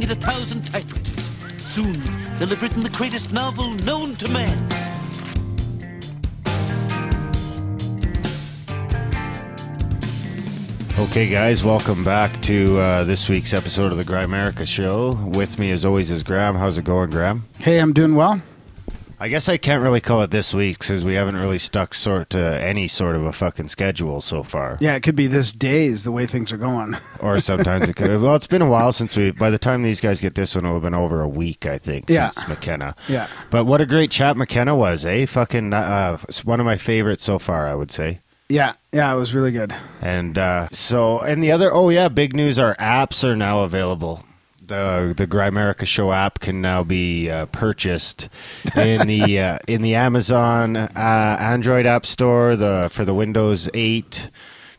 thousand monkeys working at a thousand typewriters. Soon, they'll have written the greatest novel known to man. Okay, guys, welcome back to uh, this week's episode of the Grimerica Show. With me, as always, is Graham. How's it going, Graham? Hey, I'm doing well. I guess I can't really call it this week because we haven't really stuck sort to any sort of a fucking schedule so far. Yeah, it could be this day is the way things are going. Or sometimes it could. Well, it's been a while since we. By the time these guys get this one, it'll have been over a week, I think, Yeah. since McKenna. Yeah. But what a great chat McKenna was, eh? Fucking uh, one of my favorites so far, I would say. Yeah, yeah, it was really good. And uh, so, and the other, oh yeah, big news: our apps are now available. The the Grimerica Show app can now be uh, purchased in the uh, in the Amazon uh, Android App Store, the for the Windows 8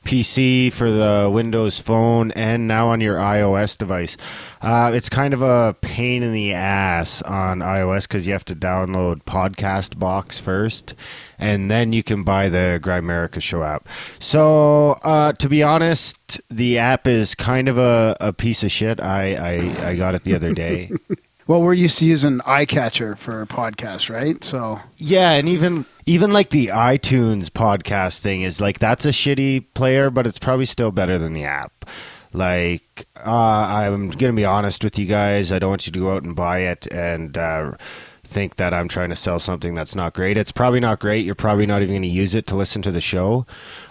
PC, for the Windows Phone, and now on your iOS device. Uh, it's kind of a pain in the ass on iOS because you have to download Podcast Box first, and then you can buy the Grimerica Show app. So, uh, to be honest, the app is kind of a, a piece of shit. I, I, I got it the other day. Well, we're used to using iCatcher for podcasts, right? So, Yeah, and even even like the iTunes podcasting is like that's a shitty player, but it's probably still better than the app. Like uh, I'm gonna be honest with you guys. I don't want you to go out and buy it and uh, think that I'm trying to sell something that's not great. It's probably not great. You're probably not even going to use it to listen to the show.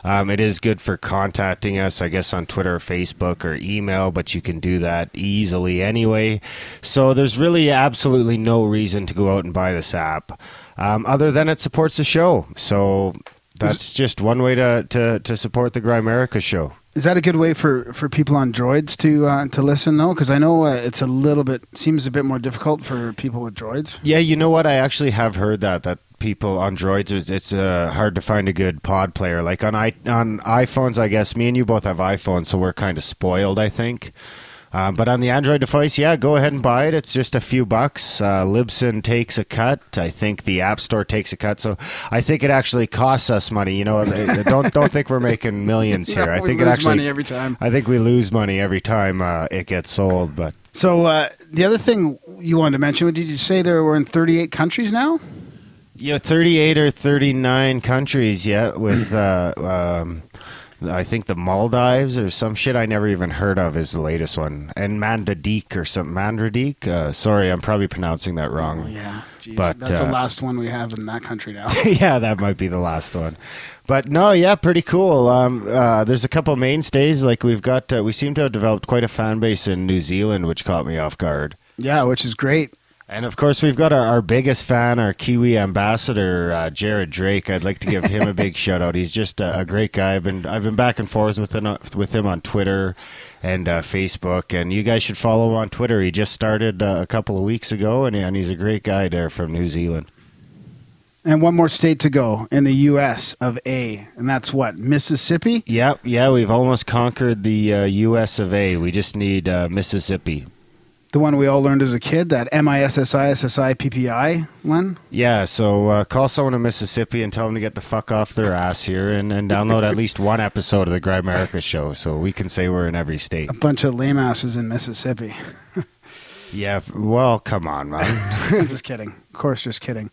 Um, it is good for contacting us, I guess, on Twitter or Facebook or email, but you can do that easily anyway. So there's really absolutely no reason to go out and buy this app, um, other than it supports the show. So that's just one way to, to, to support the Grimerica show. Is that a good way for, for people on droids to uh, to listen though? Because I know uh, it's a little bit seems a bit more difficult for people with droids. Yeah, you know what? I actually have heard that that people on droids is it's uh, hard to find a good pod player. Like on i on iPhones, I guess me and you both have iPhones, so we're kind of spoiled. I think. Um, but on the Android device, yeah, go ahead and buy it. It's just a few bucks. Uh, Libsyn takes a cut. I think the App Store takes a cut. So I think it actually costs us money. You know, don't don't think we're making millions here. I we think lose it actually money every time. I think we lose money every time uh, it gets sold. But So uh, the other thing you wanted to mention, what did you say there were in 38 countries now? Yeah, 38 or 39 countries, yeah, with, uh, um, I think the Maldives or some shit I never even heard of is the latest one. And Mandadik or something. Mandradik? Uh, sorry, I'm probably pronouncing that wrong. Yeah, Jeez, But, that's uh, the last one we have in that country now. yeah, that might be the last one. But no, yeah, pretty cool. Um, uh, there's a couple mainstays. Like we've got, uh, we seem to have developed quite a fan base in New Zealand, which caught me off guard. yeah, which is great. And of course, we've got our, our biggest fan, our Kiwi ambassador, uh, Jared Drake. I'd like to give him a big shout out. He's just a, a great guy. I've been I've been back and forth with him, with him on Twitter and uh, Facebook, and you guys should follow him on Twitter. He just started uh, a couple of weeks ago, and, and he's a great guy there from New Zealand. And one more state to go in the U.S. of A, and that's what Mississippi. Yep, yeah, we've almost conquered the uh, U.S. of A. We just need uh, Mississippi. The one we all learned as a kid, that M I S S I S S I P P I one. Yeah, so uh, call someone in Mississippi and tell them to get the fuck off their ass here and, and download at least one episode of the Grimerica show so we can say we're in every state. A bunch of lame asses in Mississippi. Yeah, well, come on, man. just kidding. Of course, just kidding.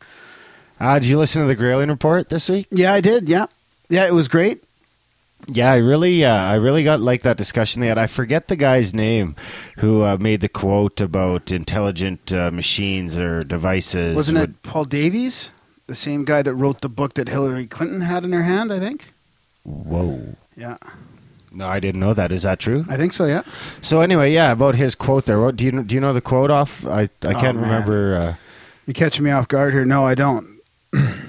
Uh, did you listen to the Grayling Report this week? Yeah, I did. Yeah, yeah, it was great. Yeah, I really, uh, I really got like that discussion they had. I forget the guy's name who uh, made the quote about intelligent uh, machines or devices. Wasn't would- it Paul Davies, the same guy that wrote the book that Hillary Clinton had in her hand? I think. Whoa. Yeah, No, I didn't know that. Is that true? I think so. Yeah. So anyway, yeah, about his quote there. What do you do? You know the quote off? I I Oh, can't man. remember. Uh, You're catching me off guard here. No, I don't.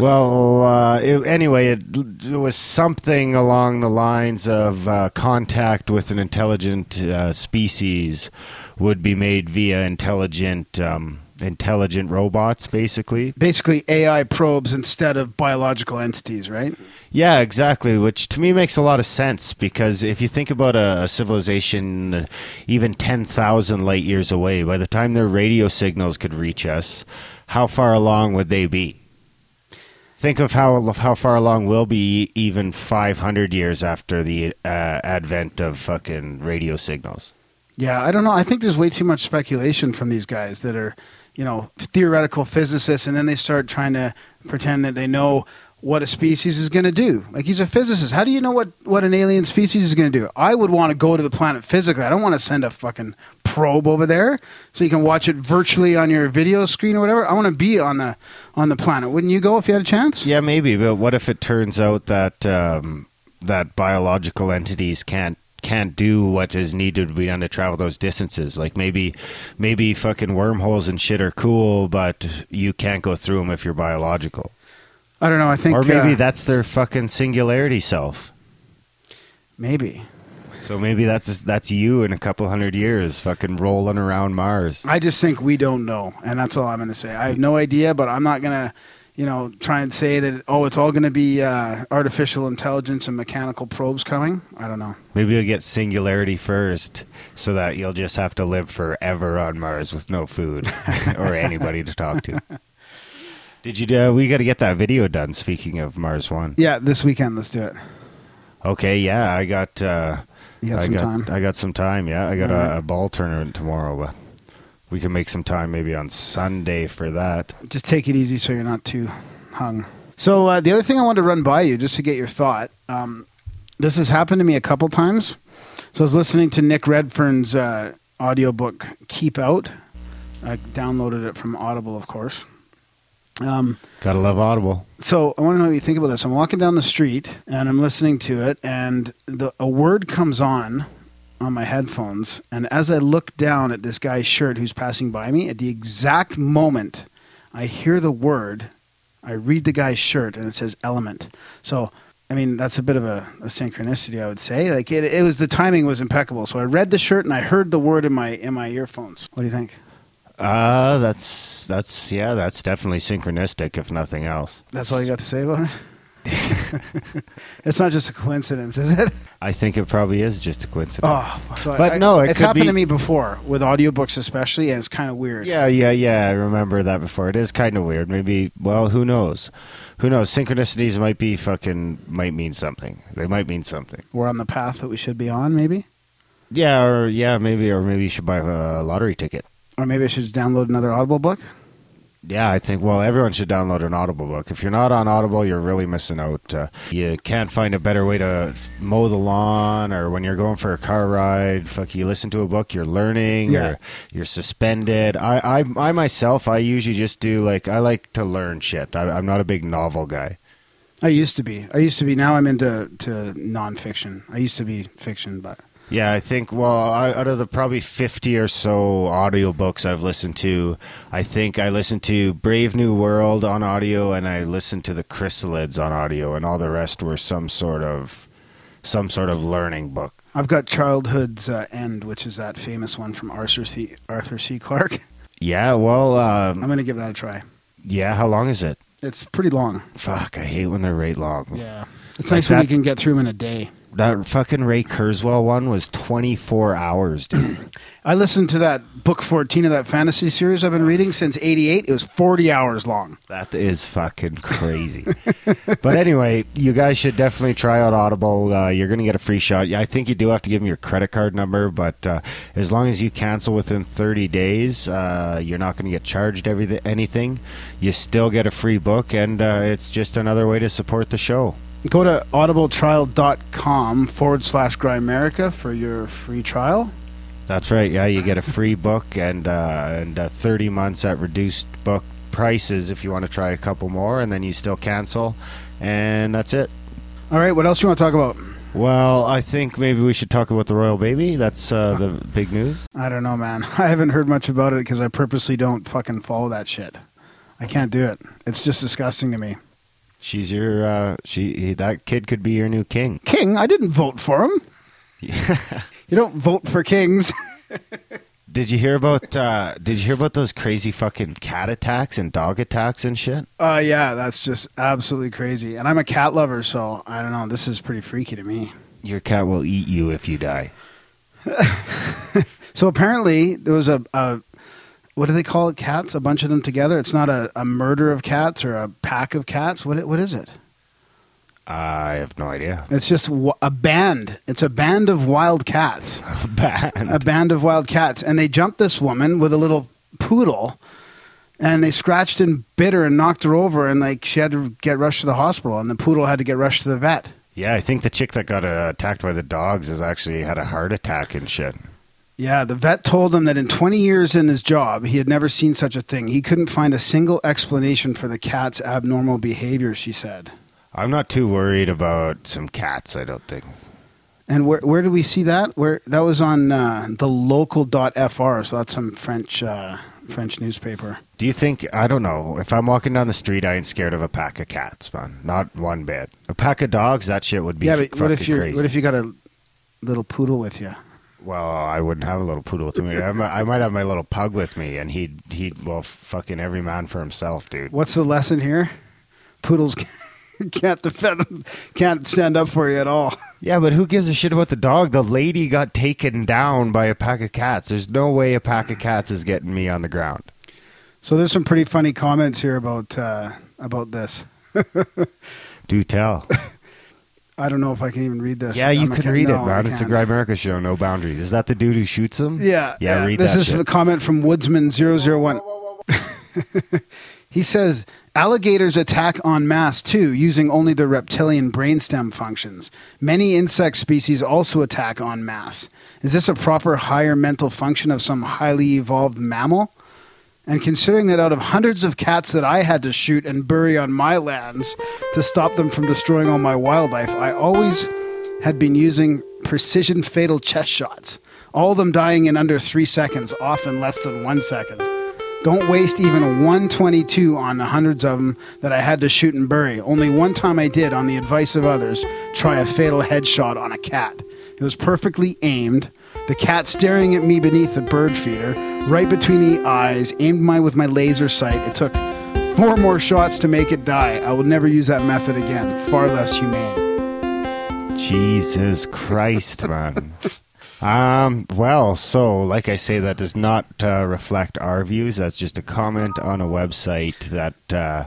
Well, uh, it, anyway, it, it was something along the lines of uh, contact with an intelligent uh, species would be made via intelligent um, intelligent robots, basically. Basically, AI probes instead of biological entities, right? Yeah, exactly. Which to me makes a lot of sense because if you think about a, a civilization uh, even 10,000 light years away, by the time their radio signals could reach us, how far along would they be? Think of how how far along we'll be even 500 years after the uh, advent of fucking radio signals. Yeah, I don't know. I think there's way too much speculation from these guys that are, you know, theoretical physicists, and then they start trying to pretend that they know what a species is going to do. Like he's a physicist. How do you know what, what an alien species is going to do? I would want to go to the planet physically. I don't want to send a fucking probe over there so you can watch it virtually on your video screen or whatever. I want to be on the on the planet. Wouldn't you go if you had a chance? Yeah, maybe. But what if it turns out that um, that biological entities can't can't do what is needed to be done to travel those distances? Like maybe maybe fucking wormholes and shit are cool, but you can't go through them if you're biological. I don't know. I think Or maybe uh, that's their fucking singularity self. maybe. So maybe that's that's you in a couple hundred years, fucking rolling around Mars. I just think we don't know, and that's all I'm going to say. I have no idea, but I'm not going to, you know, try and say that. Oh, it's all going to be uh, artificial intelligence and mechanical probes coming. I don't know. Maybe you'll get singularity first, so that you'll just have to live forever on Mars with no food or anybody to talk to. Did you? Uh, we got to get that video done. Speaking of Mars One. Yeah, this weekend, let's do it. Okay, yeah, I got. Uh, You got I some got. time. I got some time. Yeah, I got a, a ball tournament tomorrow, but we can make some time maybe on Sunday for that. Just take it easy so you're not too hung. So uh, the other thing I wanted to run by you, just to get your thought. Um, this has happened to me a couple times. So I was listening to Nick Redfern's uh, audiobook "Keep Out." I downloaded it from Audible, of course. Um, Gotta love Audible. so I want to know what you think about this. I'm walking down the street and I'm listening to it, and the, a word comes on on my headphones. And as I look down at this guy's shirt who's passing by me, at the exact moment I hear the word, I read the guy's shirt and it says element. So, I mean, that's a bit of a, a synchronicity, I would say. Like it, it was the timing was impeccable. So I read the shirt and I heard the word in my in my earphones. What do you think? Uh, that's that's yeah, that's definitely synchronistic, if nothing else. That's all you got to say about it. it's not just a coincidence, is it? I think it probably is just a coincidence. Oh, so But I- no, it it's happened be- to me before with audiobooks, especially, and it's kind of weird. Yeah, yeah, yeah. I remember that before. It is kind of weird. Maybe, well, who knows? Who knows? Synchronicities might be fucking, might mean something. They might mean something. We're on the path that we should be on, maybe, Yeah, or yeah, maybe, or maybe you should buy a lottery ticket. Or maybe I should download another Audible book. Yeah, I think, well, everyone should download an Audible book. If you're not on Audible, you're really missing out. Uh, you can't find a better way to mow the lawn or when you're going for a car ride. Fuck, you listen to a book, you're learning Yeah. or you're suspended. I, I, I myself, I usually just do like, I like to learn shit. I, I'm not a big novel guy. I used to be. I used to be. Now I'm into to nonfiction. I used to be fiction, but Yeah, I think, well, out of the probably 50 or so audiobooks I've listened to, I think I listened to Brave New World on audio and I listened to The Chrysalids on audio, and all the rest were some sort of some sort of learning book. I've got Childhood's uh, End, which is that famous one from Arthur C. Arthur C. Clarke. Yeah, well, I'm um, going to give that a try. yeah, how long is it? It's pretty long. Fuck, I hate when they're right long. Yeah, it's Like nice when you can get through them in a day. That fucking Ray Kurzweil one was 24 hours, dude. I listened to that book 14 of that fantasy series I've been reading since 88. It was 40 hours long. That is fucking crazy. but anyway, you guys should definitely try out Audible. Uh, you're going to get a free shot. Yeah, I think you do have to give them your credit card number, but uh, as long as you cancel within 30 days, uh, you're not going to get charged every anything. You still get a free book, and uh, it's just another way to support the show. Go to audibletrial.com forward slash Grimerica for your free trial. That's right. Yeah, you get a free book and uh, and uh, 30 months at reduced book prices if you want to try a couple more, and then you still cancel, and that's it. All right, what else you want to talk about? Well, I think maybe we should talk about the royal baby. That's uh, the big news. I don't know, man. I haven't heard much about it because I purposely don't fucking follow that shit. I can't do it. It's just disgusting to me. She's your uh, she. That kid could be your new king. King, I didn't vote for him. You don't vote for kings. Did you hear about? Uh, did you hear about those crazy fucking cat attacks and dog attacks and shit? Uh, yeah, that's just absolutely crazy. And I'm a cat lover, so I don't know. This is pretty freaky to me. Your cat will eat you if you die. So apparently there was a, a what do they call it? Cats? A bunch of them together. It's not a, a murder of cats or a pack of cats. What what is it? I have no idea. It's just w- a band. It's a band of wild cats. Bad. a band of wild cats, and they jumped this woman with a little poodle, and they scratched and bit her and knocked her over, and like she had to get rushed to the hospital, and the poodle had to get rushed to the vet. Yeah, I think the chick that got uh, attacked by the dogs has actually had a heart attack and shit. Yeah, the vet told him that in 20 years in his job, he had never seen such a thing. He couldn't find a single explanation for the cat's abnormal behavior, she said. I'm not too worried about some cats, I don't think. And where where did we see that? Where that was on uh, the local.fr, so that's some French uh, French newspaper. Do you think, I don't know, if I'm walking down the street, I ain't scared of a pack of cats, man. Not one bit. A pack of dogs, that shit would be yeah, but what if you crazy. what if you got a little poodle with you? Well, I wouldn't have a little poodle with me. I might, I might have my little pug with me, and he'd he'd well, fucking every man for himself, dude. What's the lesson here? Poodles can't defend, can't stand up for you at all. Yeah, but who gives a shit about the dog? The lady got taken down by a pack of cats. There's no way a pack of cats is getting me on the ground. So there's some pretty funny comments here about uh, about this. Do tell. I don't know if I can even read this. Yeah, you I'm- can't- read no, it, I man. It's the can't. America show, no boundaries. Is that the dude who shoots him? Yeah, Yeah, read This that is shit. the comment from Woodsman001. he says alligators attack en masse too, using only their reptilian brainstem functions. Many insect species also attack en masse. Is this a proper higher mental function of some highly evolved mammal? And considering that out of hundreds of cats that I had to shoot and bury on my lands to stop them from destroying all my wildlife, I always had been using precision fatal chest shots, all of them dying in under three seconds, often less than one second. Don't waste even a 122 on the hundreds of them that I had to shoot and bury. Only one time I did, on the advice of others, try a fatal headshot on a cat. It was perfectly aimed. The cat staring at me beneath the bird feeder, right between the eyes, aimed my with my laser sight. It took four more shots to make it die. I will never use that method again. Far less humane. Jesus Christ, man. Um, well, so like I say, that does not uh, reflect our views. That's just a comment on a website that uh,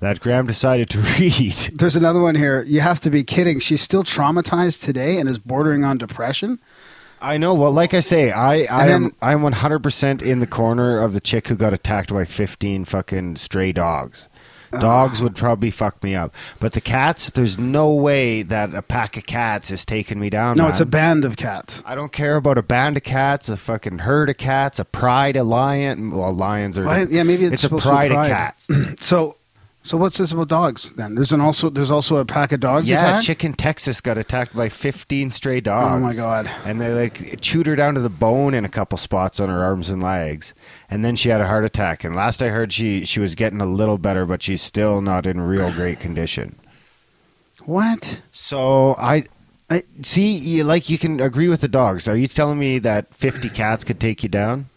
that Graham decided to read. There's another one here. You have to be kidding. She's still traumatized today and is bordering on depression. I know. Well, like I say, I, I am I'm 100 percent in the corner of the chick who got attacked by 15 fucking stray dogs. Dogs would probably fuck me up, but the cats. There's no way that a pack of cats is taking me down. No, it's a band of cats. I don't care about a band of cats, a fucking herd of cats, a pride of lion. Well, lions are. Yeah, maybe it's it's a supposed to be pride, pride. of cats. So, so what's this about dogs then? There's an also there's also a pack of dogs yeah, attacked. chick in Texas got attacked by 15 stray dogs. Oh, my God. And they like chewed her down to the bone in a couple spots on her arms and legs, and then she had a heart attack. And last I heard, she she was getting a little better, but she's still not in real great condition. What? So I. I- See, you, like you can agree with the dogs. Are you telling me that 50 cats could take you down?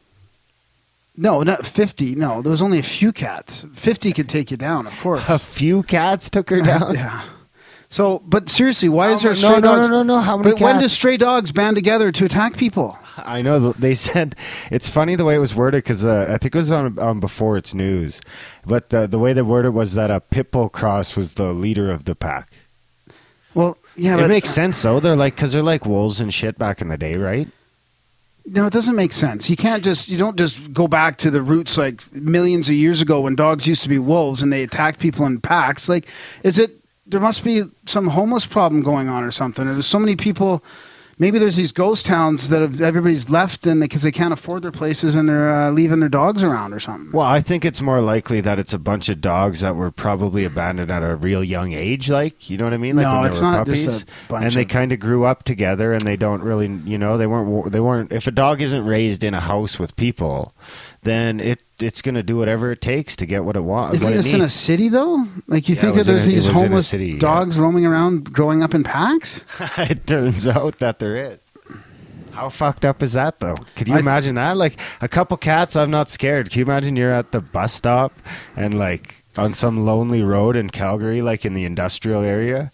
No, not fifty. No, there was only a few cats. Fifty could take you down, of course. A few cats took her down. yeah. So, but seriously, why is How there ma- stray no, no, dogs? no, no, no, how many But when do stray dogs band together to attack people? I know th- they said it's funny the way it was worded because uh, I think it was on, on before it's news, but the the way they worded was that a pit bull cross was the leader of the pack. Well, yeah, it but makes sense though. They're like because they're like wolves and shit back in the day, right? No, it doesn't make sense. You can't just you don't just go back to the roots like millions of years ago when dogs used to be wolves and they attacked people in packs. Like, is it there must be some homeless problem going on or something? There's so many people. Maybe there's these ghost towns that have, everybody's left and because they can't afford their places and they're uh, leaving their dogs around or something. Well, I think it's more likely that it's a bunch of dogs that were probably abandoned at a real young age. Like, you know what I mean? Like No, when they it's were not just a bunch and they kind of grew up together, and they don't really, you know, they weren't they weren't. If a dog isn't raised in a house with people, then it it's going to do whatever it takes to get what it wants. Isn't this in a city though? Like you Yeah, think that there's a- these was in a homeless city, yeah. dogs roaming around, growing up in packs? it turns out that there is. How fucked up is that though? Could you I- imagine that? Like a couple cats, I'm not scared. Can you imagine you're at the bus stop and like on some lonely road in Calgary, like in the industrial area,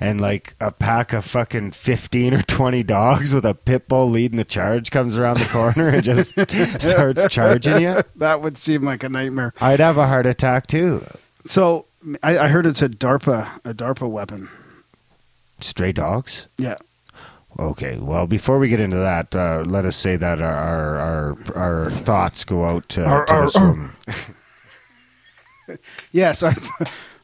and like a pack of fucking 15 or 20 dogs with a pit bull leading the charge comes around the corner and just starts charging you? that would seem like a nightmare. I'd have a heart attack too. So I, I heard it's a DARPA a DARPA weapon. Stray dogs? Yeah. Okay. Well, before we get into that, uh, let us say that our our our, our thoughts go out to, Our- to this our- woman. Yes, our,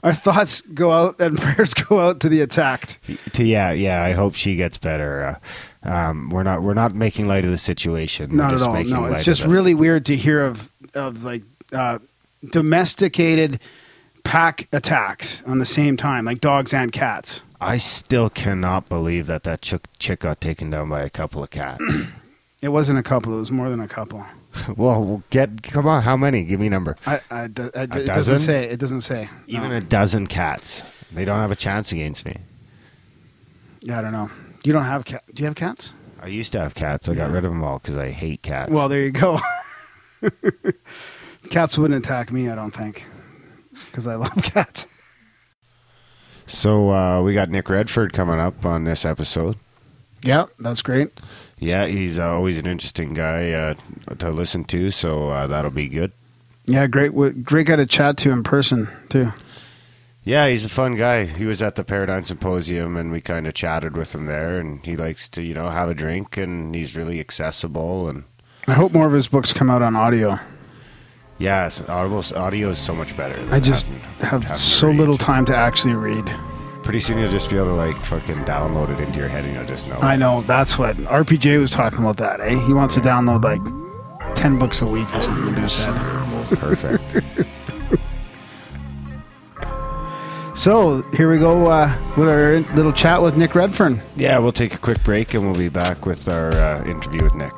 our thoughts go out and prayers go out to the attacked. To, yeah, yeah. I hope she gets better. Uh, um, we're not we're not making light of the situation. Not at all. No, it's just really weird to hear of of like uh, domesticated pack attacks on the same time, like dogs and cats. I still cannot believe that that chick, chick got taken down by a couple of cats. It wasn't a couple; it was more than a couple. well, we'll get come on. How many? Give me a number. I, I, I- it dozen? doesn't say. It doesn't say. Even No. a dozen cats. They don't have a chance against me. yeah, I don't know. You don't have cat? Do you have cats? I used to have cats. I got rid of them all because I hate cats. Well, there you go. cats wouldn't attack me, I don't think, because I love cats. so uh, we got Nick Redfern coming up on this episode. Yeah, that's great. Yeah, he's uh, always an interesting guy uh, to listen to, so uh, that'll be good. Yeah, great. Great guy to chat to in person too. Yeah, he's a fun guy. He was at the Paradigm Symposium, and we kind of chatted with him there. And he likes to, you know, have a drink, and he's really accessible. And I hope more of his books come out on audio. yeah, audible audio is so much better. I just having- have having so little time to actually read. Pretty soon you'll just be able to like fucking download it into your head, and you'll just know. I know that's what RPJ was talking about. That eh? He wants to download like ten books a week or something into his head. Perfect. So here we go uh, with our little chat with Nick Redfern. yeah, we'll take a quick break, and we'll be back with our uh, interview with Nick.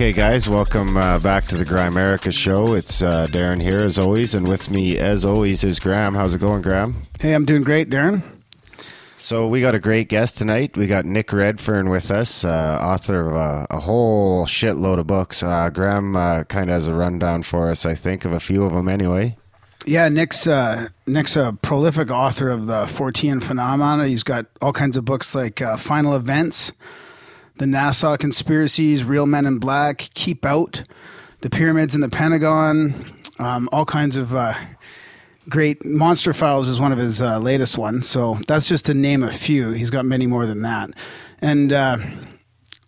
Okay, guys, welcome uh, back to the Grimerica show. It's uh, Darren here, as always, and with me, as always, is Graham. How's it going, Graham? Hey, I'm doing great, Darren. So we got a great guest tonight. We got Nick Redfern with us, uh, author of uh, a whole shitload of books. Uh, Graham uh, kind of has a rundown for us, I think, of a few of them anyway. Yeah, Nick's uh, Nick's a prolific author of the Fortean Phenomena. He's got all kinds of books like uh, Final Events, The NASA Conspiracies, Real Men in Black, Keep Out, The Pyramids in the Pentagon, um, all kinds of uh, great. Monster Files is one of his uh, latest ones. So that's just to name a few. He's got many more than that. And uh,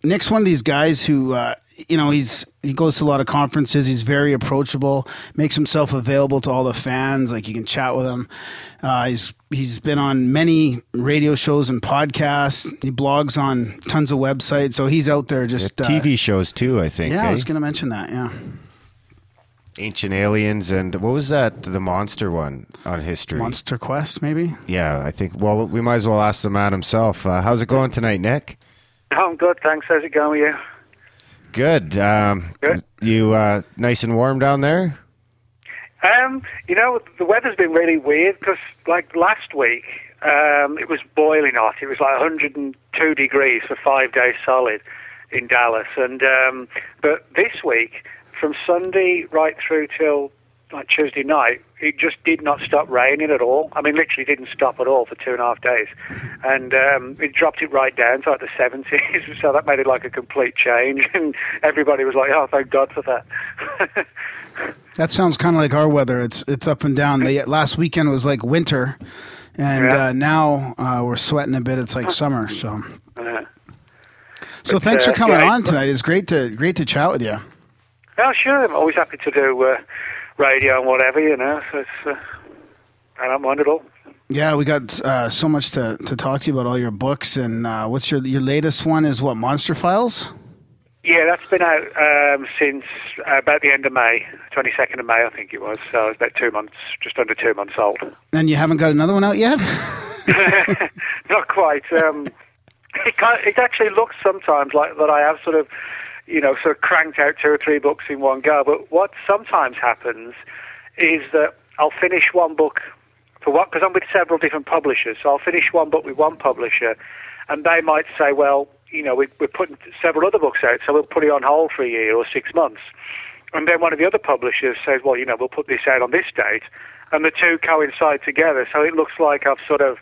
Nick's one of these guys who, uh, you know, he's he goes to a lot of conferences. He's very approachable, makes himself available to all the fans. Like you can chat with him. Uh, he's he's been on many radio shows and podcasts. He blogs on tons of websites. So he's out there just uh, TV shows too, I think. Yeah, I eh? was going to mention that. Yeah, Ancient Aliens and what was that? The monster one on history. Monster Quest, maybe. Yeah, I think. Well, we might as well ask the man himself. Uh, how's it going tonight, Nick? I'm good, thanks. How's it going with you? Good. Um, Good. You uh, nice and warm down there? Um, you know, the weather's been really weird because, like last week, um, it was boiling hot. It was like 102 degrees for five days solid in Dallas, and um, but this week, from Sunday right through till like Tuesday night, it just did not stop raining at all. I mean, literally didn't stop at all for two and a half days, and um, it dropped it right down to like the 70s. So that made it like a complete change, and everybody was like, "Oh, thank God for that." That sounds kind of like our weather. It's it's up and down. The last weekend was like winter, and Yeah. uh, now uh, we're sweating a bit. It's like summer. So Uh, so But, thanks for uh, coming yeah, on tonight. It's great to great to chat with you. Oh, sure. I'm always happy to do uh, radio and whatever, you know. So it's, uh, I don't mind at all. Yeah, we got uh, so much to, to talk to you about all your books and uh, what's your your latest one is what Monster Files? Yeah, that's been out um, since uh, about the end of May, 22nd of May, I think it was. So it's about two months, just under two months old. And you haven't got another one out yet? Not quite. Um, it, it actually looks sometimes like that I have sort of, you know, sort of cranked out two or three books in one go. But what sometimes happens is that I'll finish one book for what, because I'm with several different publishers. So I'll finish one book with one publisher, and they might say, well, you know, we, we're putting several other books out, so we'll put it on hold for a year or six months. And then one of the other publishers says, well, you know, we'll put this out on this date. And the two coincide together. So it looks like I've sort of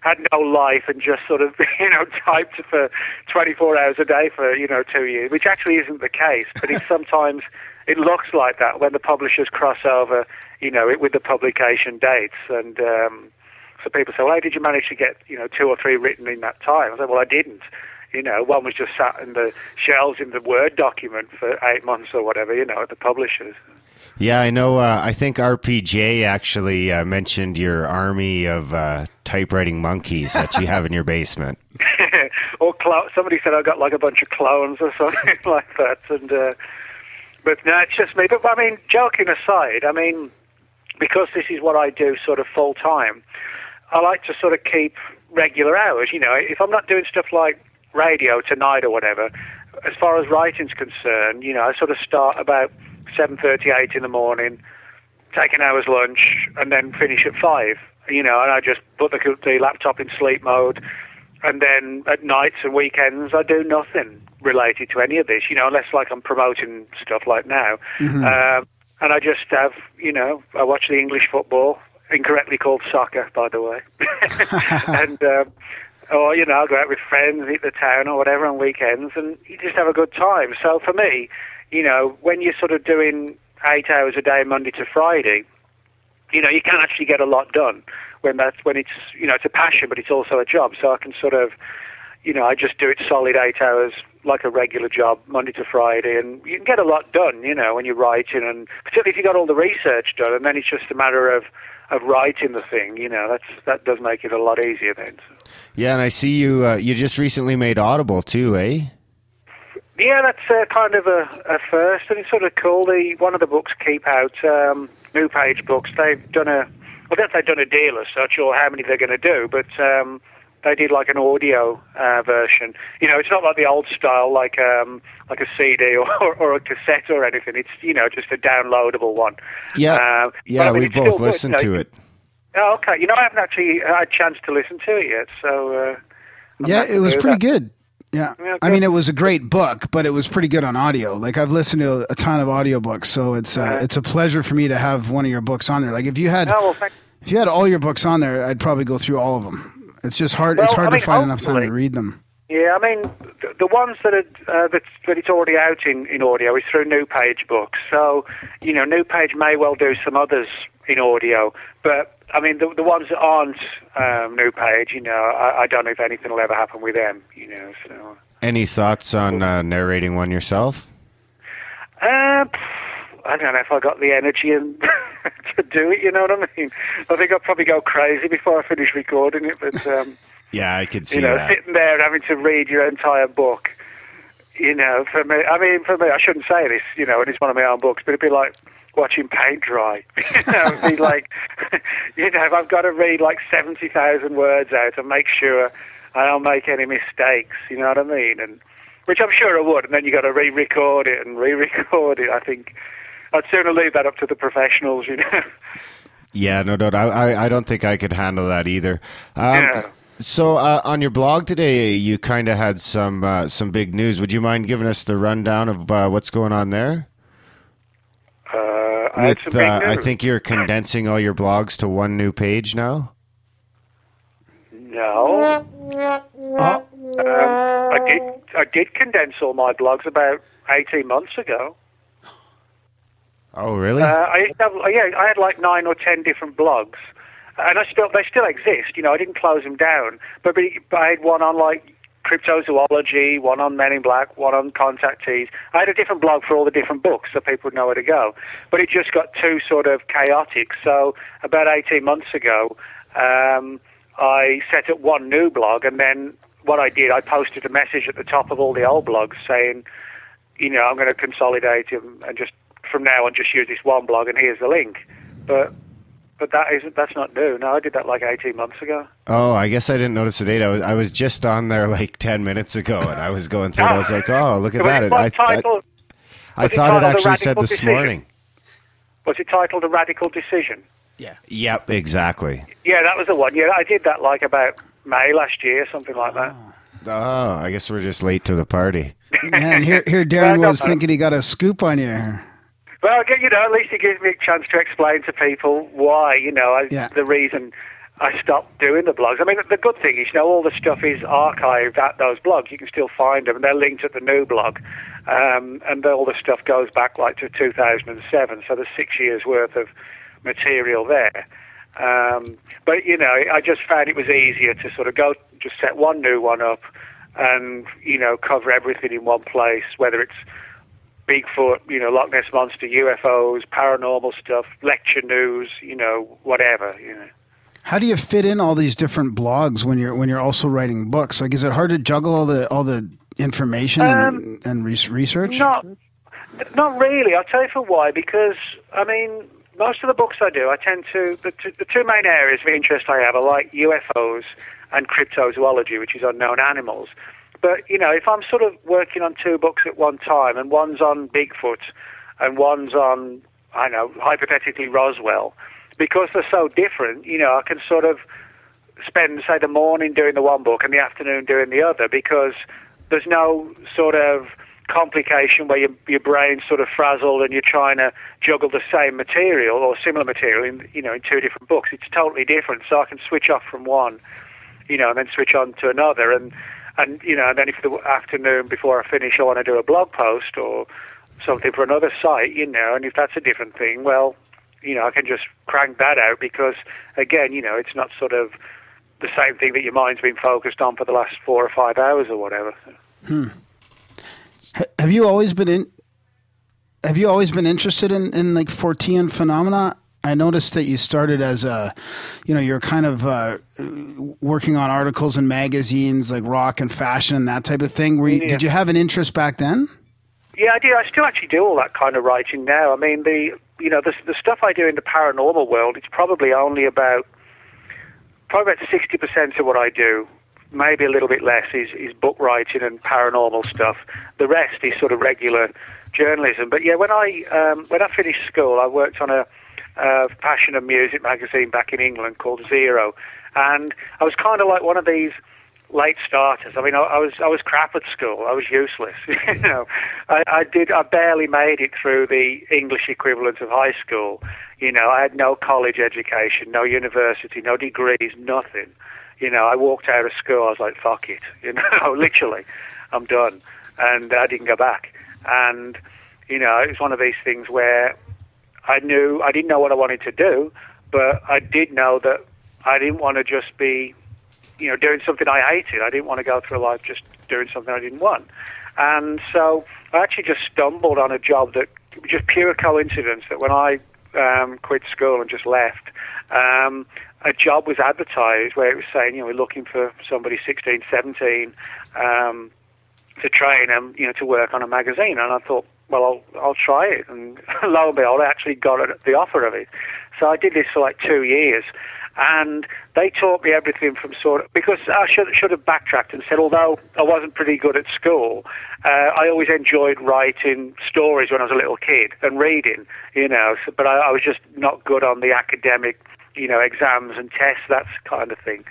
had no life and just sort of, you know, typed for 24 hours a day for, you know, two years, which actually isn't the case. But it's sometimes, it looks like that when the publishers cross over, you know, it, with the publication dates. And um, so people say, well, how did you manage to get, you know, two or three written in that time? I said, well, I didn't. You know, one was just sat in the shelves in the Word document for eight months or whatever, you know, at the publishers. Yeah, I know. Uh, I think RPJ actually uh, mentioned your army of uh, typewriting monkeys that you have in your basement. or clo- somebody said I've got like a bunch of clones or something like that. And uh, but no, it's just me. But I mean, joking aside, I mean, because this is what I do sort of full time, I like to sort of keep regular hours. You know, if I'm not doing stuff like radio tonight or whatever, as far as writing's concerned, you know, I sort of start about seven thirty, eight in the morning, take an hour's lunch, and then finish at five. You know, and I just put the, the laptop in sleep mode, and then at nights and weekends I do nothing related to any of this. You know, unless like I'm promoting stuff like now, Mm-hmm. um, and I just have, you know, I watch the English football, incorrectly called soccer, by the way, and. Um, or you know, I'll go out with friends, hit the town or whatever on weekends, and you just have a good time. So for me, you know, when you're sort of doing eight hours a day, Monday to Friday, you know, you can actually get a lot done when that's when it's you know it's a passion, but it's also a job. So I can sort of, you know, I just do it solid eight hours like a regular job, Monday to Friday, and you can get a lot done. You know, when you're writing, and particularly if you got all the research done, and then it's just a matter of of writing the thing. You know, that's that does make it a lot easier then. Yeah, and I see you. Uh, you just recently made Audible too, eh? Yeah, that's uh, kind of a, a first, and it's sort of cool. The one of the books keep out um, New Page Books. They've done a, don't know if they've done a deal as such or how many they're going to do, but um, they did like an audio uh, version. You know, it's not like the old style, like um, like a CD or, or, a cassette or anything. It's you know just a downloadable one. Yeah, Uh, yeah, I mean, we both good, listened you know, to it. Oh, okay. You know, I haven't actually had a chance to listen to it yet, so. Uh, I'm yeah, it was pretty that. good. Yeah. Yeah, I mean, it was a great book, but it was pretty good on audio. Like I've listened to a ton of audiobooks, so it's uh, Right. it's a pleasure for me to have one of your books on there. Like if you had Oh, well, if you had all your books on there, I'd probably go through all of them. It's just hard. it's hard I to find enough time to read them. Yeah, I mean, the, ones that are uh, that it's already out in, in audio is through New Page Books. So, you know, New Page may well do some others in audio, but I mean, the, the ones that aren't um, New Page, you know, I, I don't know if anything will ever happen with them. You know, so. Any thoughts on uh, narrating one yourself? Uh, I don't know if I got the energy and to do it. You know what I mean? I think I'd probably go crazy before I finish recording it. But um, Yeah, I could see you know, that. sitting there having to read your entire book. You know, for me, I mean, for me, I shouldn't say this. You know, and it's one of my own books, but it'd be like watching paint dry. you know, be like, you know, I've got to read like seventy thousand words out and make sure I don't make any mistakes. You know what I mean? And which I'm sure I would. And then you've got to re-record it and re-record it. I think I'd sooner leave that up to the professionals. You know. Yeah, no doubt. I, I, I don't think I could handle that either. Um, Yeah. So uh, on your blog today, you kind of had some uh, some big news. Would you mind giving us the rundown of uh, what's going on there? I With, uh, I think you're condensing all your blogs to one new page now. No. Oh, Um, I did. I did condense all my blogs about eighteen months ago. Oh, really? Uh, I used to have, yeah, I had like nine or ten different blogs, and I still they still exist. You know, I didn't close them down, but, but I had one on like cryptozoology, one on Men in Black, one on contactees. I had a different blog for all the different books, so people would know where to go. But it just got too sort of chaotic. So about eighteen months ago, um, I set up one new blog, and then what I did, I posted a message at the top of all the old blogs saying you know, I'm going to consolidate them and just from now on just use this one blog and here's the link. But but that isn't that's not new. No, I did that like 18 months ago. Oh, I guess I didn't notice the date. I was, I was just on there like 10 minutes ago and I was going through it. I was like, oh, look at Was that. it It- I, I, titled, I was it thought it titled actually said this Decision? morning. was it titled A Radical Decision? Yeah. Yep, exactly. Yeah, that was the one. Yeah, I did that like about May last year, something like that. Oh, oh I guess we're just late to the party. Man, here, here Darren was thinking he got a scoop on you. Well, you know, at least it gives me a chance to explain to people why, you know, I, Yeah. the reason I stopped doing the blogs. I mean, the good thing is, you know, all the stuff is archived at those blogs. You can still find them, and they're linked at the new blog. Um, and all the stuff goes back like to 2007, so there's six years worth of material there. Um, but, you know, I just found it was easier to sort of go, just set one new one up and, you know, cover everything in one place, whether it's Bigfoot, you know, Loch Ness monster, UFOs, paranormal stuff, lecture news, you know, whatever, you know. How do you fit in all these different blogs when you're when you're also writing books? Like, is it hard to juggle all the all the information and, um, and re- research? Not, not really. I'll tell you for why. Because I mean, most of the books I do, I tend to the, two- the two main areas of interest I have are like UFOs and cryptozoology, which is unknown animals. But you know, if I'm sort of working on two books at one time, and one's on Bigfoot, and one's on I know hypothetically Roswell, because they're so different, you know, I can sort of spend say the morning doing the one book and the afternoon doing the other because there's no sort of complication where your your brain's sort of frazzled and you're trying to juggle the same material or similar material in you know in two different books. It's totally different, so I can switch off from one, you know, and then switch on to another and. And you know, and then if the afternoon before I finish, I want to do a blog post or something for another site, you know, and if that's a different thing, well, you know, I can just crank that out because, again, you know, it's not sort of the same thing that your mind's been focused on for the last four or five hours or whatever. Hmm. Ha- Have you always been in? Have you always been interested in in like Fortean phenomena? I noticed that you started as a, you know, you're kind of uh, working on articles in magazines like rock and fashion and that type of thing. You, Yeah. Did you have an interest back then? Yeah, I do. I still actually do all that kind of writing now. I mean, the you know the the stuff I do in the paranormal world, it's probably only about probably about sixty percent of what I do. Maybe a little bit less is is book writing and paranormal stuff. The rest is sort of regular journalism. But yeah, when I um, when I finished school, I worked on a, a fashion and music magazine back in England called Zero, and I was kind of like one of these late starters. I mean, I, I was I was crap at school. I was useless. you know, I, I did. I barely made it through the English equivalent of high school. You know, I had no college education, no university, no degrees, nothing. You know, I walked out of school. I was like, "Fuck it," you know, literally, I'm done, and I didn't go back. And you know, it was one of these things where I knew I didn't know what I wanted to do, but I did know that I didn't want to just be you know, doing something I hated. I didn't want to go through life just doing something I didn't want. And so I actually just stumbled on a job that just pure coincidence that when I um, quit school and just left, um, a job was advertised where it was saying, you know, we're looking for somebody 16, 17 um, to train them, you know, to work on a magazine. And I thought, well, I'll, I'll try it. And lo and behold, I actually got it, the offer of it. So I did this for like two years and they taught me everything from sort of because I should should have backtracked and said although I wasn't pretty good at school, uh, I always enjoyed writing stories when I was a little kid and reading, you know. So, but I, I was just not good on the academic, you know, exams and tests, that kind of thing.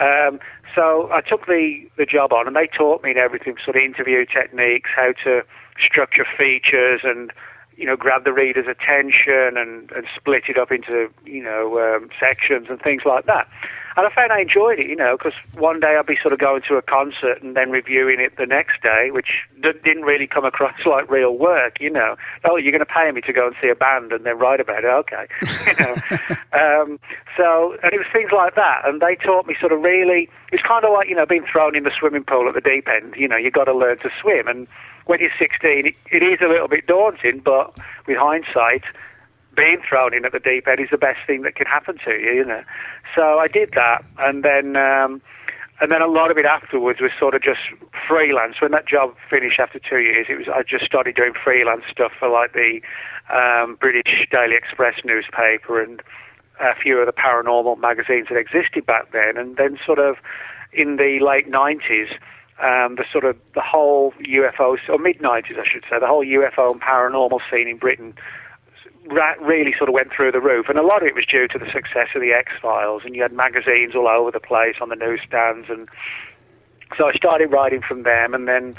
Um, so I took the the job on, and they taught me everything, sort of interview techniques, how to structure features and you know, grab the reader's attention and, and split it up into, you know, um, sections and things like that. And I found I enjoyed it, you know, because one day I'd be sort of going to a concert and then reviewing it the next day, which d- didn't really come across like real work, you know. Oh, you're going to pay me to go and see a band and then write about it, okay. you know. um, so, and it was things like that. And they taught me sort of really, it's kind of like, you know, being thrown in the swimming pool at the deep end. You know, you've got to learn to swim. And when you're 16, it, it is a little bit daunting, but with hindsight, being thrown in at the deep end is the best thing that can happen to you, you know. So I did that, and then um, and then a lot of it afterwards was sort of just freelance. When that job finished after two years, it was I just started doing freelance stuff for like the um, British Daily Express newspaper and a few of the paranormal magazines that existed back then. And then, sort of in the late '90s, um, the sort of the whole UFO or mid '90s, I should say, the whole UFO and paranormal scene in Britain ra- really sort of went through the roof, and a lot of it was due to the success of the X Files, and you had magazines all over the place on the newsstands, and so I started writing from them, and then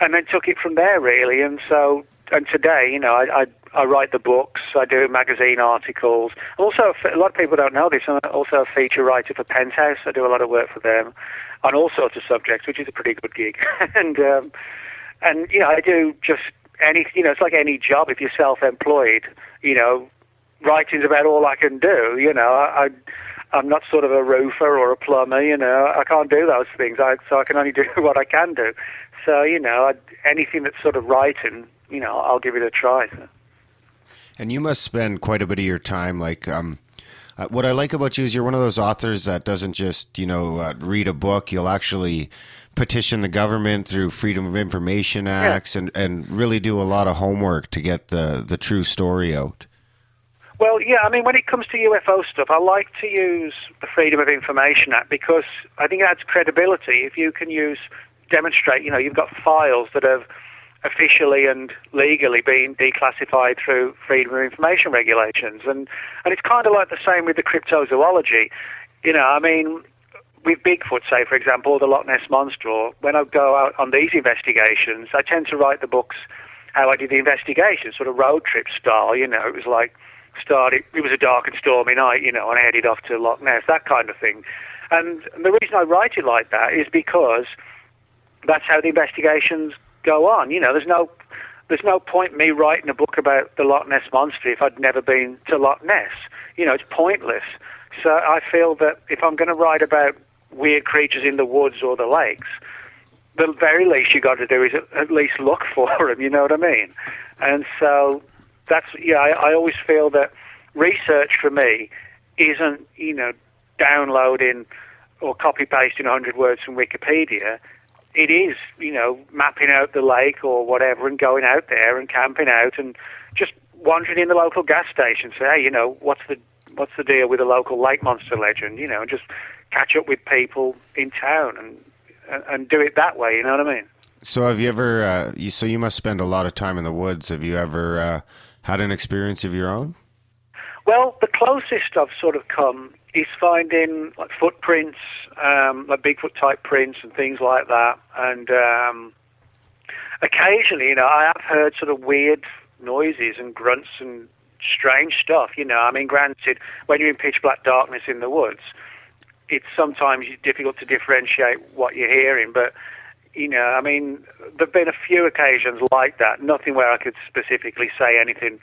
and then took it from there really, and so and today, you know, I, I I write the books, I do magazine articles. Also, a lot of people don't know this. I'm also a feature writer for Penthouse. I do a lot of work for them on all sorts of subjects, which is a pretty good gig. and um, and you know, I do just any. You know, it's like any job. If you're self-employed, you know, writing's about all I can do. You know, I, I I'm not sort of a roofer or a plumber. You know, I can't do those things. I, so I can only do what I can do. So you know, I, anything that's sort of writing, you know, I'll give it a try. And you must spend quite a bit of your time like. Um, uh, what I like about you is you're one of those authors that doesn't just, you know, uh, read a book. You'll actually petition the government through Freedom of Information Acts yeah. and, and really do a lot of homework to get the, the true story out. Well, yeah, I mean, when it comes to UFO stuff, I like to use the Freedom of Information Act because I think it adds credibility. If you can use, demonstrate, you know, you've got files that have officially and legally being declassified through freedom of information regulations. And, and it's kind of like the same with the cryptozoology. You know, I mean, with Bigfoot, say, for example, or the Loch Ness Monster, or when I go out on these investigations, I tend to write the books how I did the investigation, sort of road trip style. You know, it was like started, it was a dark and stormy night, you know, and I headed off to Loch Ness, that kind of thing. And the reason I write it like that is because that's how the investigations go on. You know, there's no there's no point me writing a book about the Loch Ness monster if I'd never been to Loch Ness. You know, it's pointless. So I feel that if I'm going to write about weird creatures in the woods or the lakes, the very least you got to do is at least look for them. You know what I mean? And so that's yeah. I, I always feel that research for me isn't you know downloading or copy pasting 100 words from Wikipedia it is, you know, mapping out the lake or whatever and going out there and camping out and just wandering in the local gas station. Say, hey, you know, what's the what's the deal with the local lake monster legend? You know, just catch up with people in town and and do it that way. You know what I mean? So have you ever? Uh, you, so you must spend a lot of time in the woods. Have you ever uh, had an experience of your own? Well, the closest I've sort of come is finding like footprints, um, like Bigfoot type prints and things like that. And um, occasionally, you know, I have heard sort of weird noises and grunts and strange stuff. You know, I mean, granted, when you're in pitch black darkness in the woods, it's sometimes difficult to differentiate what you're hearing, but you know, I mean, there've been a few occasions like that. Nothing where I could specifically say anything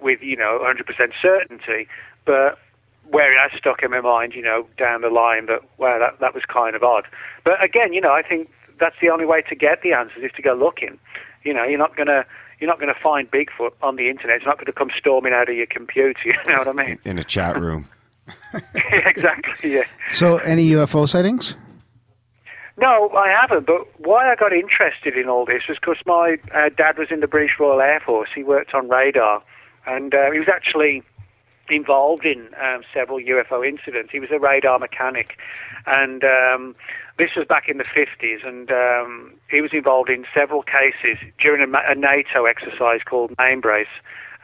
with you know 100% certainty, but where it has stuck in my mind, you know, down the line that wow, that that was kind of odd. But again, you know, I think that's the only way to get the answers is to go looking. You know, you're not gonna you're not to find Bigfoot on the internet. It's not to come storming out of your computer. You know what I mean? In a chat room. exactly. Yeah. So, any UFO sightings? No, I haven't. But why I got interested in all this was because my uh, dad was in the British Royal Air Force. He worked on radar, and uh, he was actually involved in um, several UFO incidents. He was a radar mechanic, and um, this was back in the 50s, and um, he was involved in several cases during a, a NATO exercise called Mainbrace,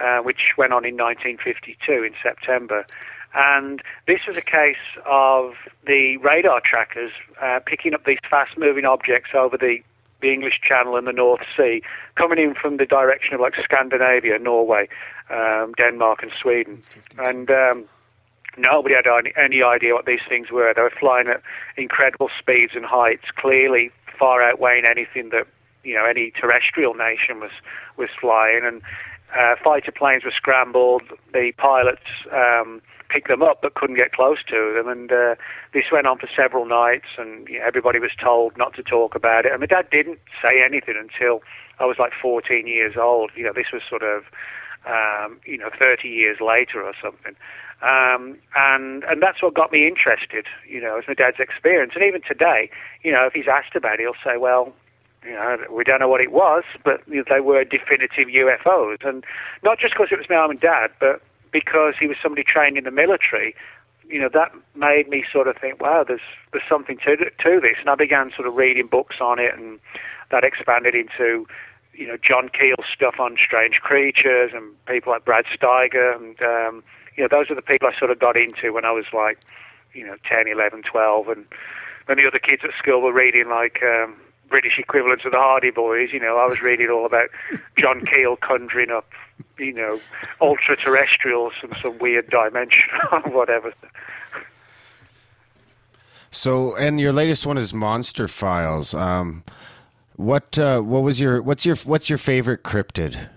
uh, which went on in 1952 in September. And this was a case of the radar trackers uh, picking up these fast moving objects over the the English Channel and the North Sea, coming in from the direction of like Scandinavia, Norway, um, Denmark, and Sweden. And um, nobody had any, idea what these things were. They were flying at incredible speeds and heights, clearly far outweighing anything that you know any terrestrial nation was was flying. And uh, fighter planes were scrambled. The pilots. Um, pick them up but couldn't get close to them. And uh, this went on for several nights, and you know, everybody was told not to talk about it. And my dad didn't say anything until I was like 14 years old. You know, this was sort of, um, you know, 30 years later or something. Um, and and that's what got me interested, you know, as my dad's experience. And even today, you know, if he's asked about it, he'll say, well, you know, we don't know what it was, but they were definitive UFOs. And not just because it was my mum and dad, but because he was somebody trained in the military, you know, that made me sort of think, wow, there's there's something to to this. And I began sort of reading books on it, and that expanded into, you know, John Keel stuff on strange creatures and people like Brad Steiger and um, you know, those are the people I sort of got into when I was like, you know, 10, 11, 12. And then the other kids at school were reading like um, British equivalents of the Hardy Boys. You know, I was reading all about John Keel conjuring up, you know, ultra terrestrials from some weird dimension or whatever. So, and your latest one is Monster Files. Um, what uh, what was your what's your what's your favorite cryptid?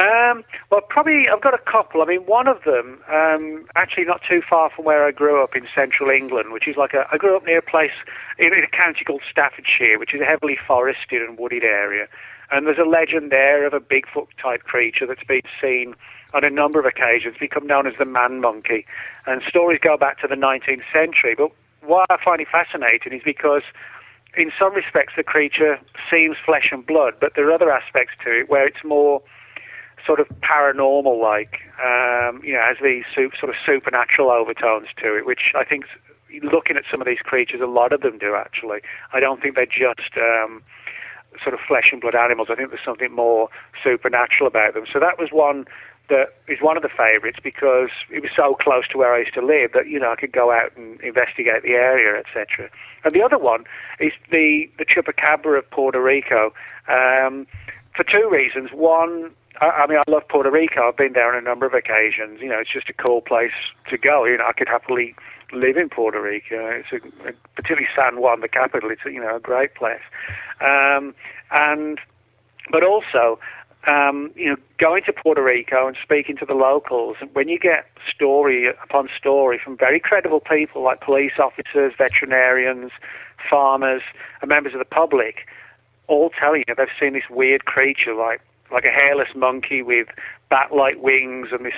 Um, well, probably I've got a couple. I mean, one of them, um, actually not too far from where I grew up in central England, which is like a. I grew up near a place in, in a county called Staffordshire, which is a heavily forested and wooded area. And there's a legend there of a Bigfoot type creature that's been seen on a number of occasions, become known as the man monkey. And stories go back to the 19th century. But why I find it fascinating is because in some respects the creature seems flesh and blood, but there are other aspects to it where it's more sort of paranormal like, um, you know, has these sort of supernatural overtones to it, which I think, looking at some of these creatures, a lot of them do actually. I don't think they're just um, sort of flesh and blood animals. I think there's something more supernatural about them. So that was one that is one of the favourites because it was so close to where I used to live that you know I could go out and investigate the area, etc. And the other one is the the chupacabra of Puerto Rico um, for two reasons. One, I, I mean, I love Puerto Rico. I've been there on a number of occasions. You know, it's just a cool place to go. You know, I could happily live in Puerto Rico. It's a, a, particularly San Juan, the capital. It's you know a great place, um, and but also. Um, you know, going to Puerto Rico and speaking to the locals, when you get story upon story from very credible people like police officers, veterinarians, farmers, and members of the public, all telling you they've seen this weird creature like like a hairless monkey with bat-like wings and this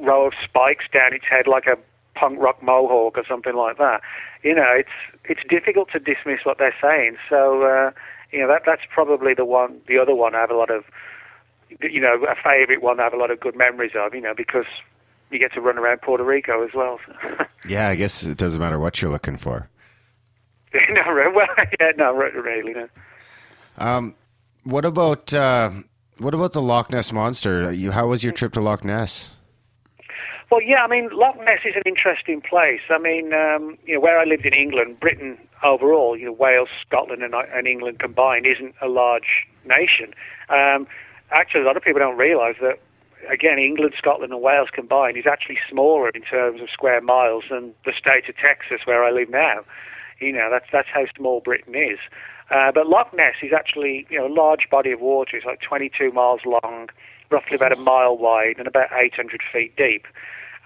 row of spikes down its head like a punk rock mohawk or something like that. You know, it's it's difficult to dismiss what they're saying. So uh, you know that that's probably the one, the other one I have a lot of, you know, a favourite one I have a lot of good memories of. You know, because you get to run around Puerto Rico as well. yeah, I guess it doesn't matter what you're looking for. no, well, yeah, no, really, no. Um, what about uh, what about the Loch Ness monster? You, how was your trip to Loch Ness? Well, yeah, I mean, Loch Ness is an interesting place. I mean, um, you know, where I lived in England, Britain overall, you know, Wales, Scotland, and, and England combined isn't a large nation. Um, actually, a lot of people don't realise that. Again, England, Scotland, and Wales combined is actually smaller in terms of square miles than the state of Texas, where I live now. You know, that's that's how small Britain is. Uh, but Loch Ness is actually you know a large body of water. It's like 22 miles long, roughly about a mile wide, and about 800 feet deep.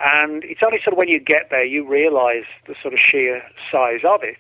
And it's only sort of when you get there you realise the sort of sheer size of it.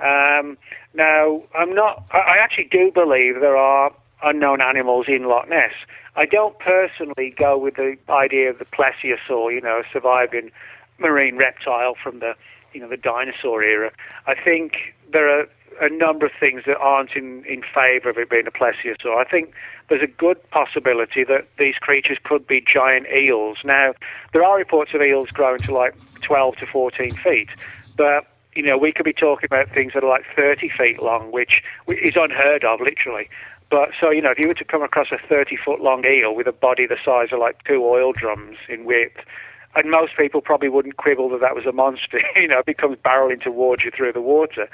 Um, now, I'm not. I actually do believe there are unknown animals in Loch Ness. I don't personally go with the idea of the plesiosaur, you know, a surviving marine reptile from the, you know, the dinosaur era. I think there are a number of things that aren't in, in favour of it being a plesiosaur. I think there's a good possibility that these creatures could be giant eels. Now, there are reports of eels growing to like 12 to 14 feet, but you know, we could be talking about things that are like 30 feet long, which is unheard of, literally. But so, you know, if you were to come across a 30 foot long eel with a body the size of like two oil drums in width, and most people probably wouldn't quibble that that was a monster. you know, it becomes barreling towards you through the water.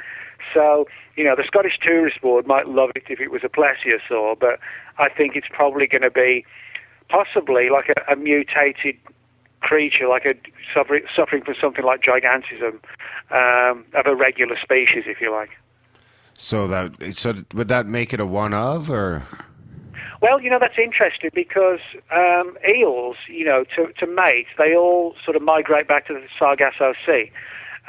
So, you know, the Scottish Tourist Board might love it if it was a plesiosaur, but I think it's probably going to be possibly like a, a mutated creature, like a suffering, suffering from something like gigantism um, of a regular species, if you like. So that so would that make it a one of or? Well, you know that's interesting because um, eels, you know, to to mate, they all sort of migrate back to the Sargasso Sea.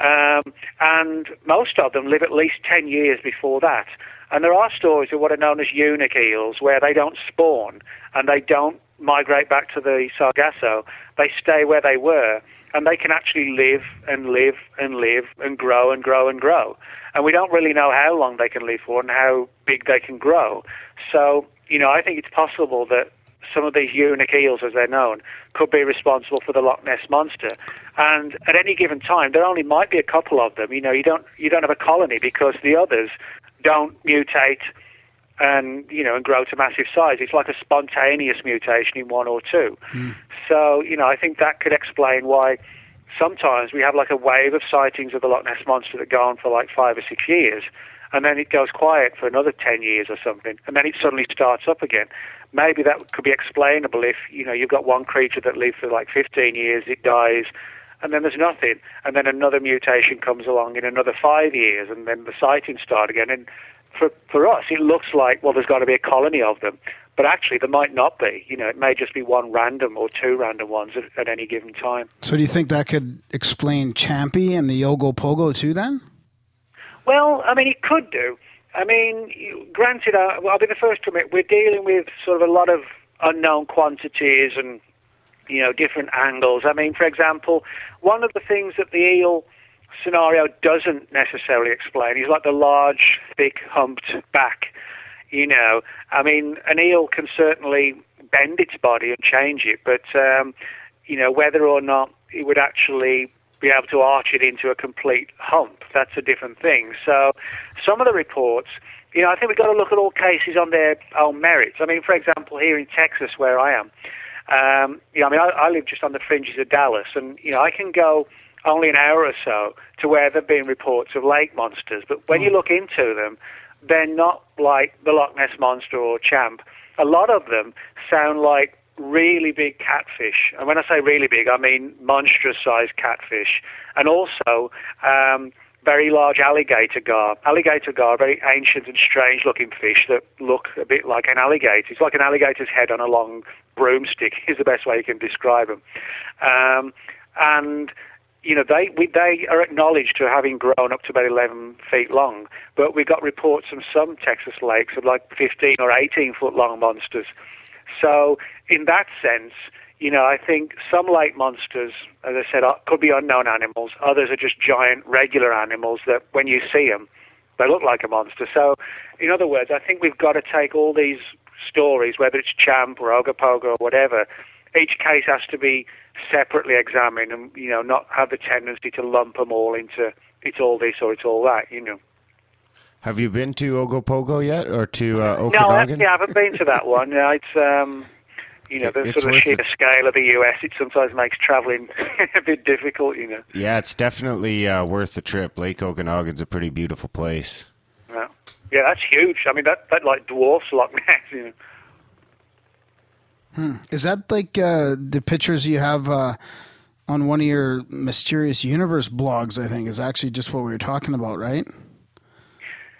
Um, and most of them live at least 10 years before that. And there are stories of what are known as eunuch eels, where they don't spawn and they don't migrate back to the Sargasso, they stay where they were, and they can actually live and live and live and grow and grow and grow. And we don't really know how long they can live for and how big they can grow. So, you know, I think it's possible that some of these eunuch eels, as they're known, could be responsible for the Loch Ness monster. And at any given time, there only might be a couple of them. You know, you don't you don't have a colony because the others don't mutate and you know and grow to massive size. It's like a spontaneous mutation in one or two. Hmm. So you know, I think that could explain why sometimes we have like a wave of sightings of the Loch Ness monster that go on for like five or six years, and then it goes quiet for another ten years or something, and then it suddenly starts up again. Maybe that could be explainable if you know you've got one creature that lives for like 15 years, it dies, and then there's nothing, and then another mutation comes along in another five years, and then the sightings start again. And for for us, it looks like well, there's got to be a colony of them, but actually there might not be. You know, it may just be one random or two random ones at, at any given time. So do you think that could explain Champy and the Ogopogo too? Then Well, I mean, it could do. I mean, granted, uh, I'll be the first to admit we're dealing with sort of a lot of unknown quantities and you know different angles. I mean, for example, one of the things that the eel scenario doesn't necessarily explain is like the large, thick, humped back. You know, I mean, an eel can certainly bend its body and change it, but um, you know whether or not it would actually be able to arch it into a complete hump. That's a different thing. So, some of the reports, you know, I think we've got to look at all cases on their own merits. I mean, for example, here in Texas, where I am, um, you know, I mean, I, I live just on the fringes of Dallas, and you know, I can go only an hour or so to where there've been reports of lake monsters. But when you look into them, they're not like the Loch Ness monster or Champ. A lot of them sound like really big catfish. And when I say really big, I mean monstrous sized catfish. And also um, very large alligator gar. Alligator gar very ancient and strange looking fish that look a bit like an alligator. It's like an alligator's head on a long broomstick, is the best way you can describe them. Um, and you know, they we, they are acknowledged to having grown up to about 11 feet long, but we got reports from some Texas lakes of like 15 or 18 foot long monsters. So, in that sense, you know, I think some lake monsters, as I said, are, could be unknown animals. Others are just giant, regular animals that, when you see them, they look like a monster. So, in other words, I think we've got to take all these stories, whether it's Champ or Ogopogo or whatever, each case has to be separately examined and, you know, not have the tendency to lump them all into it's all this or it's all that, you know. Have you been to Ogopogo yet, or to uh, No, I haven't been to that one. No, it's, um, you know, the It's sort of sheer it. scale of the US, it sometimes makes traveling a bit difficult, you know. Yeah, it's definitely uh, worth the trip. Lake Okanagan's a pretty beautiful place. Yeah, yeah that's huge. I mean, that, that like dwarfs Loch Ness, you know. is that like uh, the pictures you have uh, on one of your mysterious universe blogs? I think is actually just what we were talking about, right?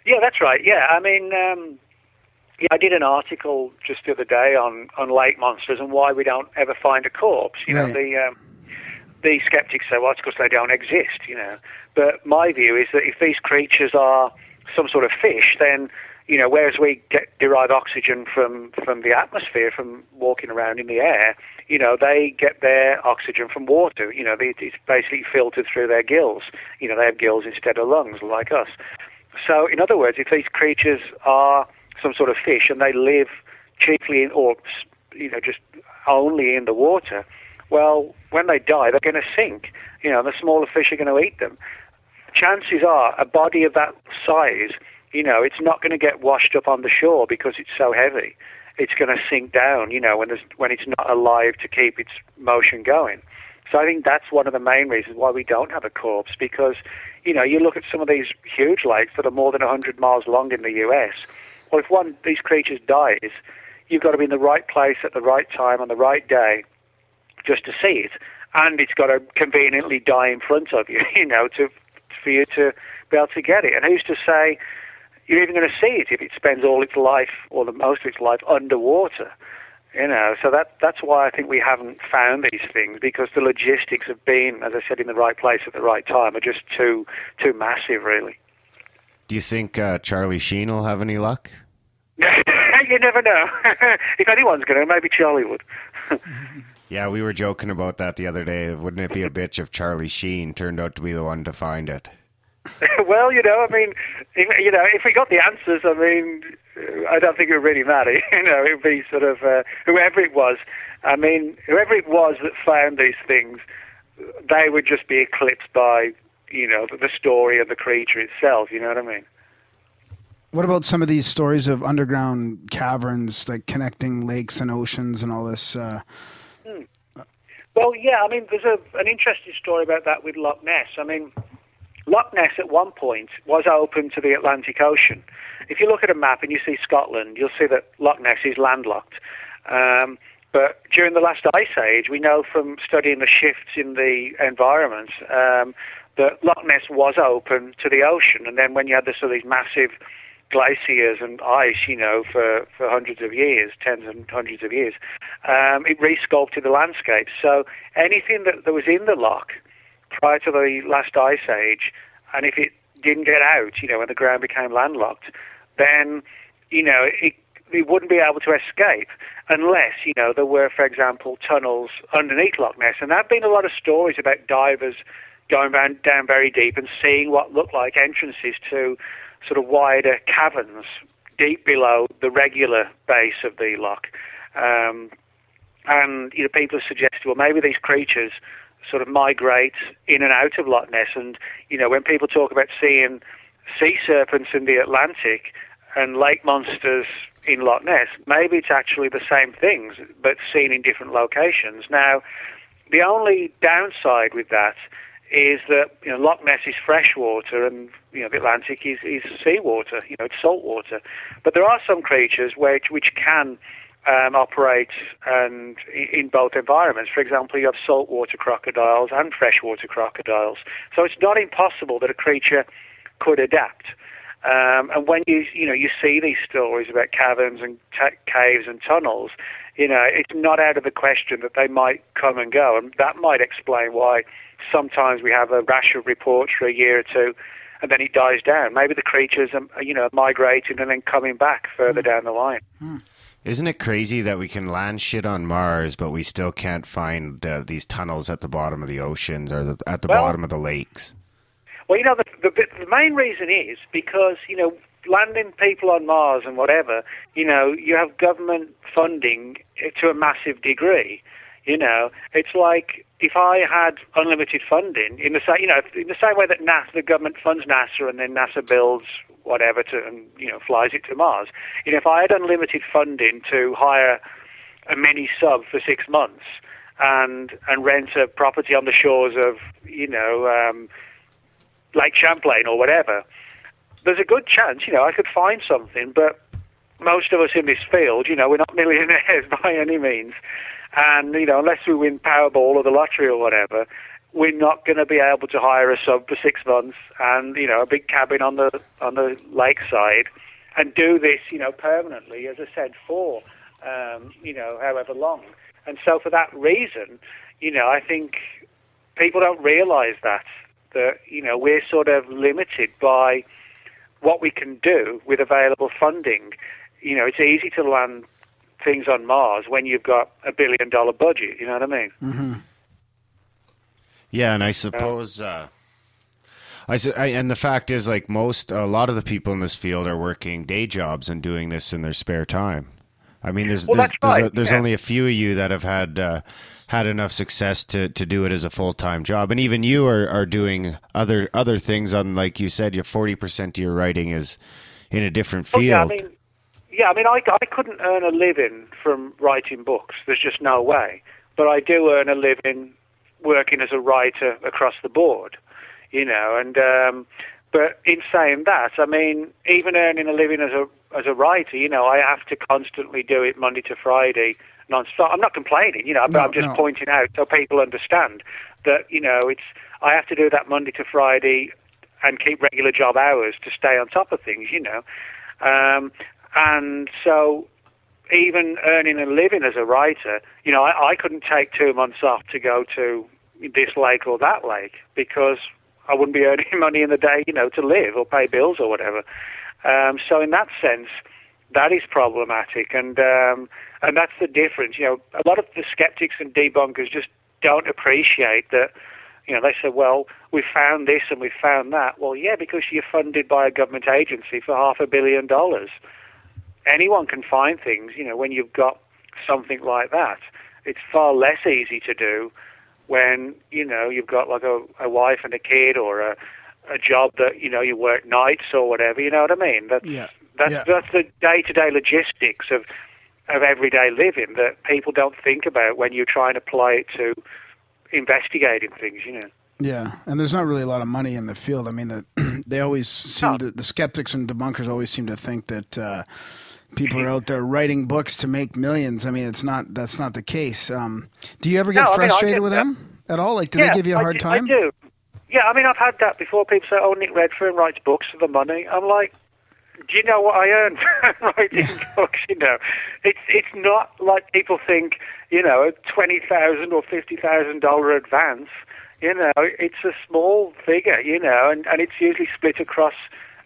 Yeah, that's right. Yeah, I mean, um, yeah, I did an article just the other day on, on lake monsters and why we don't ever find a corpse. You know, the um, the skeptics say, well, it's because they don't exist. You know, but my view is that if these creatures are some sort of fish, then you know, whereas we get derive oxygen from from the atmosphere from walking around in the air, you know, they get their oxygen from water. You know, they, it's basically filtered through their gills. You know, they have gills instead of lungs, like us. So, in other words, if these creatures are some sort of fish and they live chiefly in, or you know, just only in the water, well, when they die, they're going to sink. You know, the smaller fish are going to eat them. Chances are, a body of that size, you know, it's not going to get washed up on the shore because it's so heavy. It's going to sink down, you know, when there's when it's not alive to keep its motion going. So I think that's one of the main reasons why we don't have a corpse because, you know, you look at some of these huge lakes that are more than 100 miles long in the U.S. Well, if one of these creatures dies, you've got to be in the right place at the right time on the right day just to see it, and it's got to conveniently die in front of you, you know, to for you to be able to get it. And who's to say you're even going to see it if it spends all its life or the most of its life underwater? You know, so that that's why I think we haven't found these things because the logistics of being, as I said, in the right place at the right time are just too too massive, really. Do you think uh, Charlie Sheen will have any luck? you never know. if anyone's going to, maybe Charlie would. Yeah, we were joking about that the other day. Wouldn't it be a bitch if Charlie Sheen turned out to be the one to find it? well, you know, I mean, if, you know, if we got the answers, I mean, I don't think it would really matter. You know, it would be sort of uh, whoever it was. I mean, whoever it was that found these things, they would just be eclipsed by, you know, the, the story of the creature itself. You know what I mean? What about some of these stories of underground caverns, like connecting lakes and oceans and all this? Uh, Well, yeah, I mean, there's a, an interesting story about that with Loch Ness. I mean, Loch Ness at one point was open to the Atlantic Ocean. If you look at a map and you see Scotland, you'll see that Loch Ness is landlocked. Um, but during the last ice age, we know from studying the shifts in the environment um, that Loch Ness was open to the ocean. And then when you had this, sort of these massive glaciers and ice, you know, for, for hundreds of years, tens and hundreds of years, um, it resculpted the landscape. So anything that, that was in the loch prior to the last ice age, and if it didn't get out, you know, when the ground became landlocked, then, you know, it, it wouldn't be able to escape unless, you know, there were, for example, tunnels underneath Loch Ness. And there have been a lot of stories about divers going down, down very deep and seeing what looked like entrances to sort of wider caverns deep below the regular base of the loch. Um, and you know, people have suggested, well, maybe these creatures sort of migrate in and out of Loch Ness. And you know, when people talk about seeing sea serpents in the Atlantic and lake monsters in Loch Ness, maybe it's actually the same things, but seen in different locations. Now, the only downside with that is that you know Loch Ness is freshwater and you know the Atlantic is, is seawater, you know it's salt water. But there are some creatures which which can um, operate and in both environments. For example, you have saltwater crocodiles and freshwater crocodiles. So it's not impossible that a creature could adapt. Um, and when you you know you see these stories about caverns and t- caves and tunnels, you know it's not out of the question that they might come and go, and that might explain why sometimes we have a rash of reports for a year or two, and then it dies down. Maybe the creatures are you know migrating and then coming back further down the line. Isn't it crazy that we can land shit on Mars, but we still can't find uh, these tunnels at the bottom of the oceans or the, at the Well- bottom of the lakes? Well, you know, the, the, the main reason is because, you know, landing people on Mars and whatever, you know, you have government funding to a massive degree. You know, it's like if I had unlimited funding in the same, you know, in the same way that NASA, the government funds NASA and then NASA builds whatever to, and you know, flies it to Mars. You know, if I had unlimited funding to hire a mini sub for six months and and rent a property on the shores of, you know, um, Lake Champlain or whatever, there's a good chance, you know, I could find something, but most of us in this field, you know, we're not millionaires by any means. And, you know, unless we win Powerball or the lottery or whatever, we're not going to be able to hire a sub for six months and, you know, a big cabin on the on the lakeside and do this, you know, permanently, as I said, for, um, you know, however long. And so for that reason, you know, I think people don't realize that, that, you know, we're sort of limited by what we can do with available funding. You know, it's easy to land things on Mars when you've got a billion dollar budget, you know what I mean? Yeah, and I suppose, uh, I, su- I and the fact is, like most, a lot of the people in this field are working day jobs and doing this in their spare time. I mean, there's Well, there's, that's there's, a, there's yeah. only a few of you that have had uh, had enough success to, to do it as a full time job, and even you are, are doing other other things. On like you said, your forty percent of your writing is in a different field. yeah, I mean, yeah, I mean, I, I couldn't earn a living from writing books. There's just no way. But I do earn a living working as a writer across the board, you know. And um, but in saying that, I mean, even earning a living as a as a writer, you know, I have to constantly do it Monday to Friday non-stop. I'm not complaining, you know, but No, I'm just no. pointing out so people understand that you know it's I have to do that Monday to Friday and keep regular job hours to stay on top of things, you know. Um, and so, even earning a living as a writer, you know, I, I couldn't take two months off to go to this lake or that lake because I wouldn't be earning money in the day, you know, to live or pay bills or whatever. Um, so, in that sense, that is problematic, and um, and that's the difference. You know, a lot of the skeptics and debunkers just don't appreciate that. You know, they say, "Well, we found this and we found that." Well, yeah, because you're funded by a government agency for half a billion dollars. Anyone can find things. You know, when you've got something like that, it's far less easy to do when you know you've got like a, a wife and a kid or a a job that you know you work nights or whatever. You know what I mean? That's Yeah. that's Yeah. that's the day to day logistics of of everyday living that people don't think about when you're trying to apply it to investigating things. You know. Yeah, and there's not really a lot of money in the field. I mean, the, they always seem to, the skeptics and debunkers always seem to think that uh, people are out there writing books to make millions. I mean, it's not that's not the case. Um, do you ever get No, I mean, frustrated get with that. them at all? Like, do yeah, they give you a hard do- time? I do. Yeah, I mean, I've had that before. People say, "Oh, Nick Redfern writes books for the money." I'm like, "Do you know what I earn writing books?" You know, it's it's not like people think. You know, a twenty thousand or fifty thousand dollar advance. You know, it's a small figure. You know, and and it's usually split across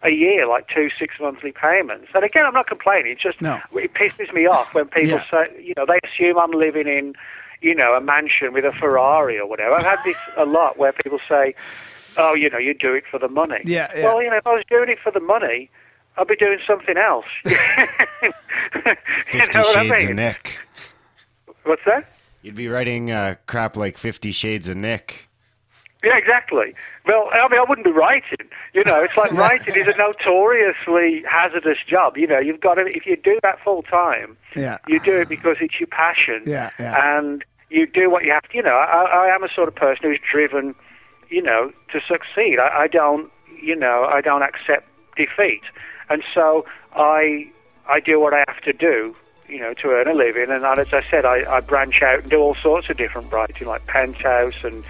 a year, like two six monthly payments. And again, I'm not complaining. It's just No. it pisses me off when people Yeah. say, you know, they assume I'm living in, you know, a mansion with a Ferrari or whatever. I've had this a lot where people say, oh, you know, you do it for the money. Yeah, yeah. Well, you know, if I was doing it for the money, I'd be doing something else. you Fifty know what I Shades mean? of Nick. What's that? You'd be writing uh, crap like Fifty Shades of Nick. Yeah, exactly. Well, I mean, I wouldn't be writing. You know, it's like writing is a notoriously hazardous job. You know, you've got to, if you do that full time, Yeah. you do it because it's your passion. Yeah, yeah. And you do what you have to. You know, I, I am a sort of person who's driven, you know, to succeed. I, I don't, you know, I don't accept defeat. And so I, I do what I have to do, you know, to earn a living. And as I said, I, I branch out and do all sorts of different writing, like Penthouse and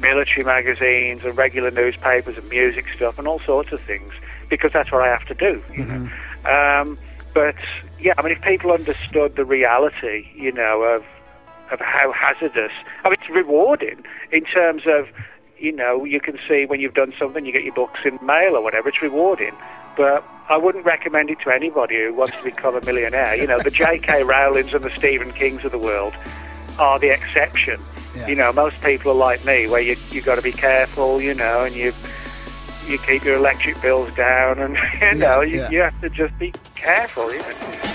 military magazines and regular newspapers and music stuff and all sorts of things because that's what I have to do. You know? um, but yeah, I mean, if people understood the reality, you know, of of how hazardous, I mean, it's rewarding in terms of, you know, you can see when you've done something, you get your books in mail or whatever. It's rewarding, but I wouldn't recommend it to anybody who wants to become a millionaire. You know, the J.K. Rowlings and the Stephen Kings of the world are the exception. Yeah. You know, most people are like me, where you you got to be careful, you know, and you you keep your electric bills down, and you know, you, yeah. you have to just be careful. You know?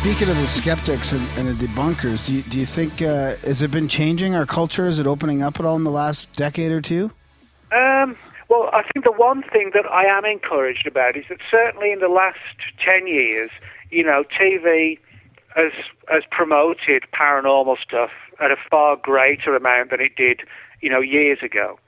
speaking of the skeptics and, and the debunkers, do you, do you think uh, has it been changing our culture? Is it opening up at all in the last decade or two? Um, well, I think the one thing that I am encouraged about is that certainly in the last 10 years, you know, TV has, has promoted paranormal stuff at a far greater amount than it did, you know, years ago.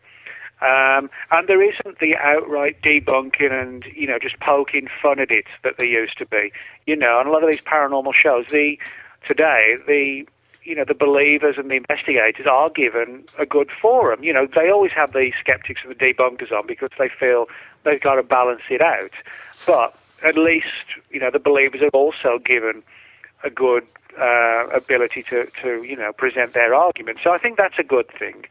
Um, and there isn't the outright debunking and, you know, just poking fun at it that there used to be. You know, and a lot of these paranormal shows, the today, the you know, the believers and the investigators are given a good forum. You know, they always have the skeptics and the debunkers on because they feel they've got to balance it out. But at least, you know, the believers are also given a good uh, ability to, to, you know, present their argument. So I think that's a good thing.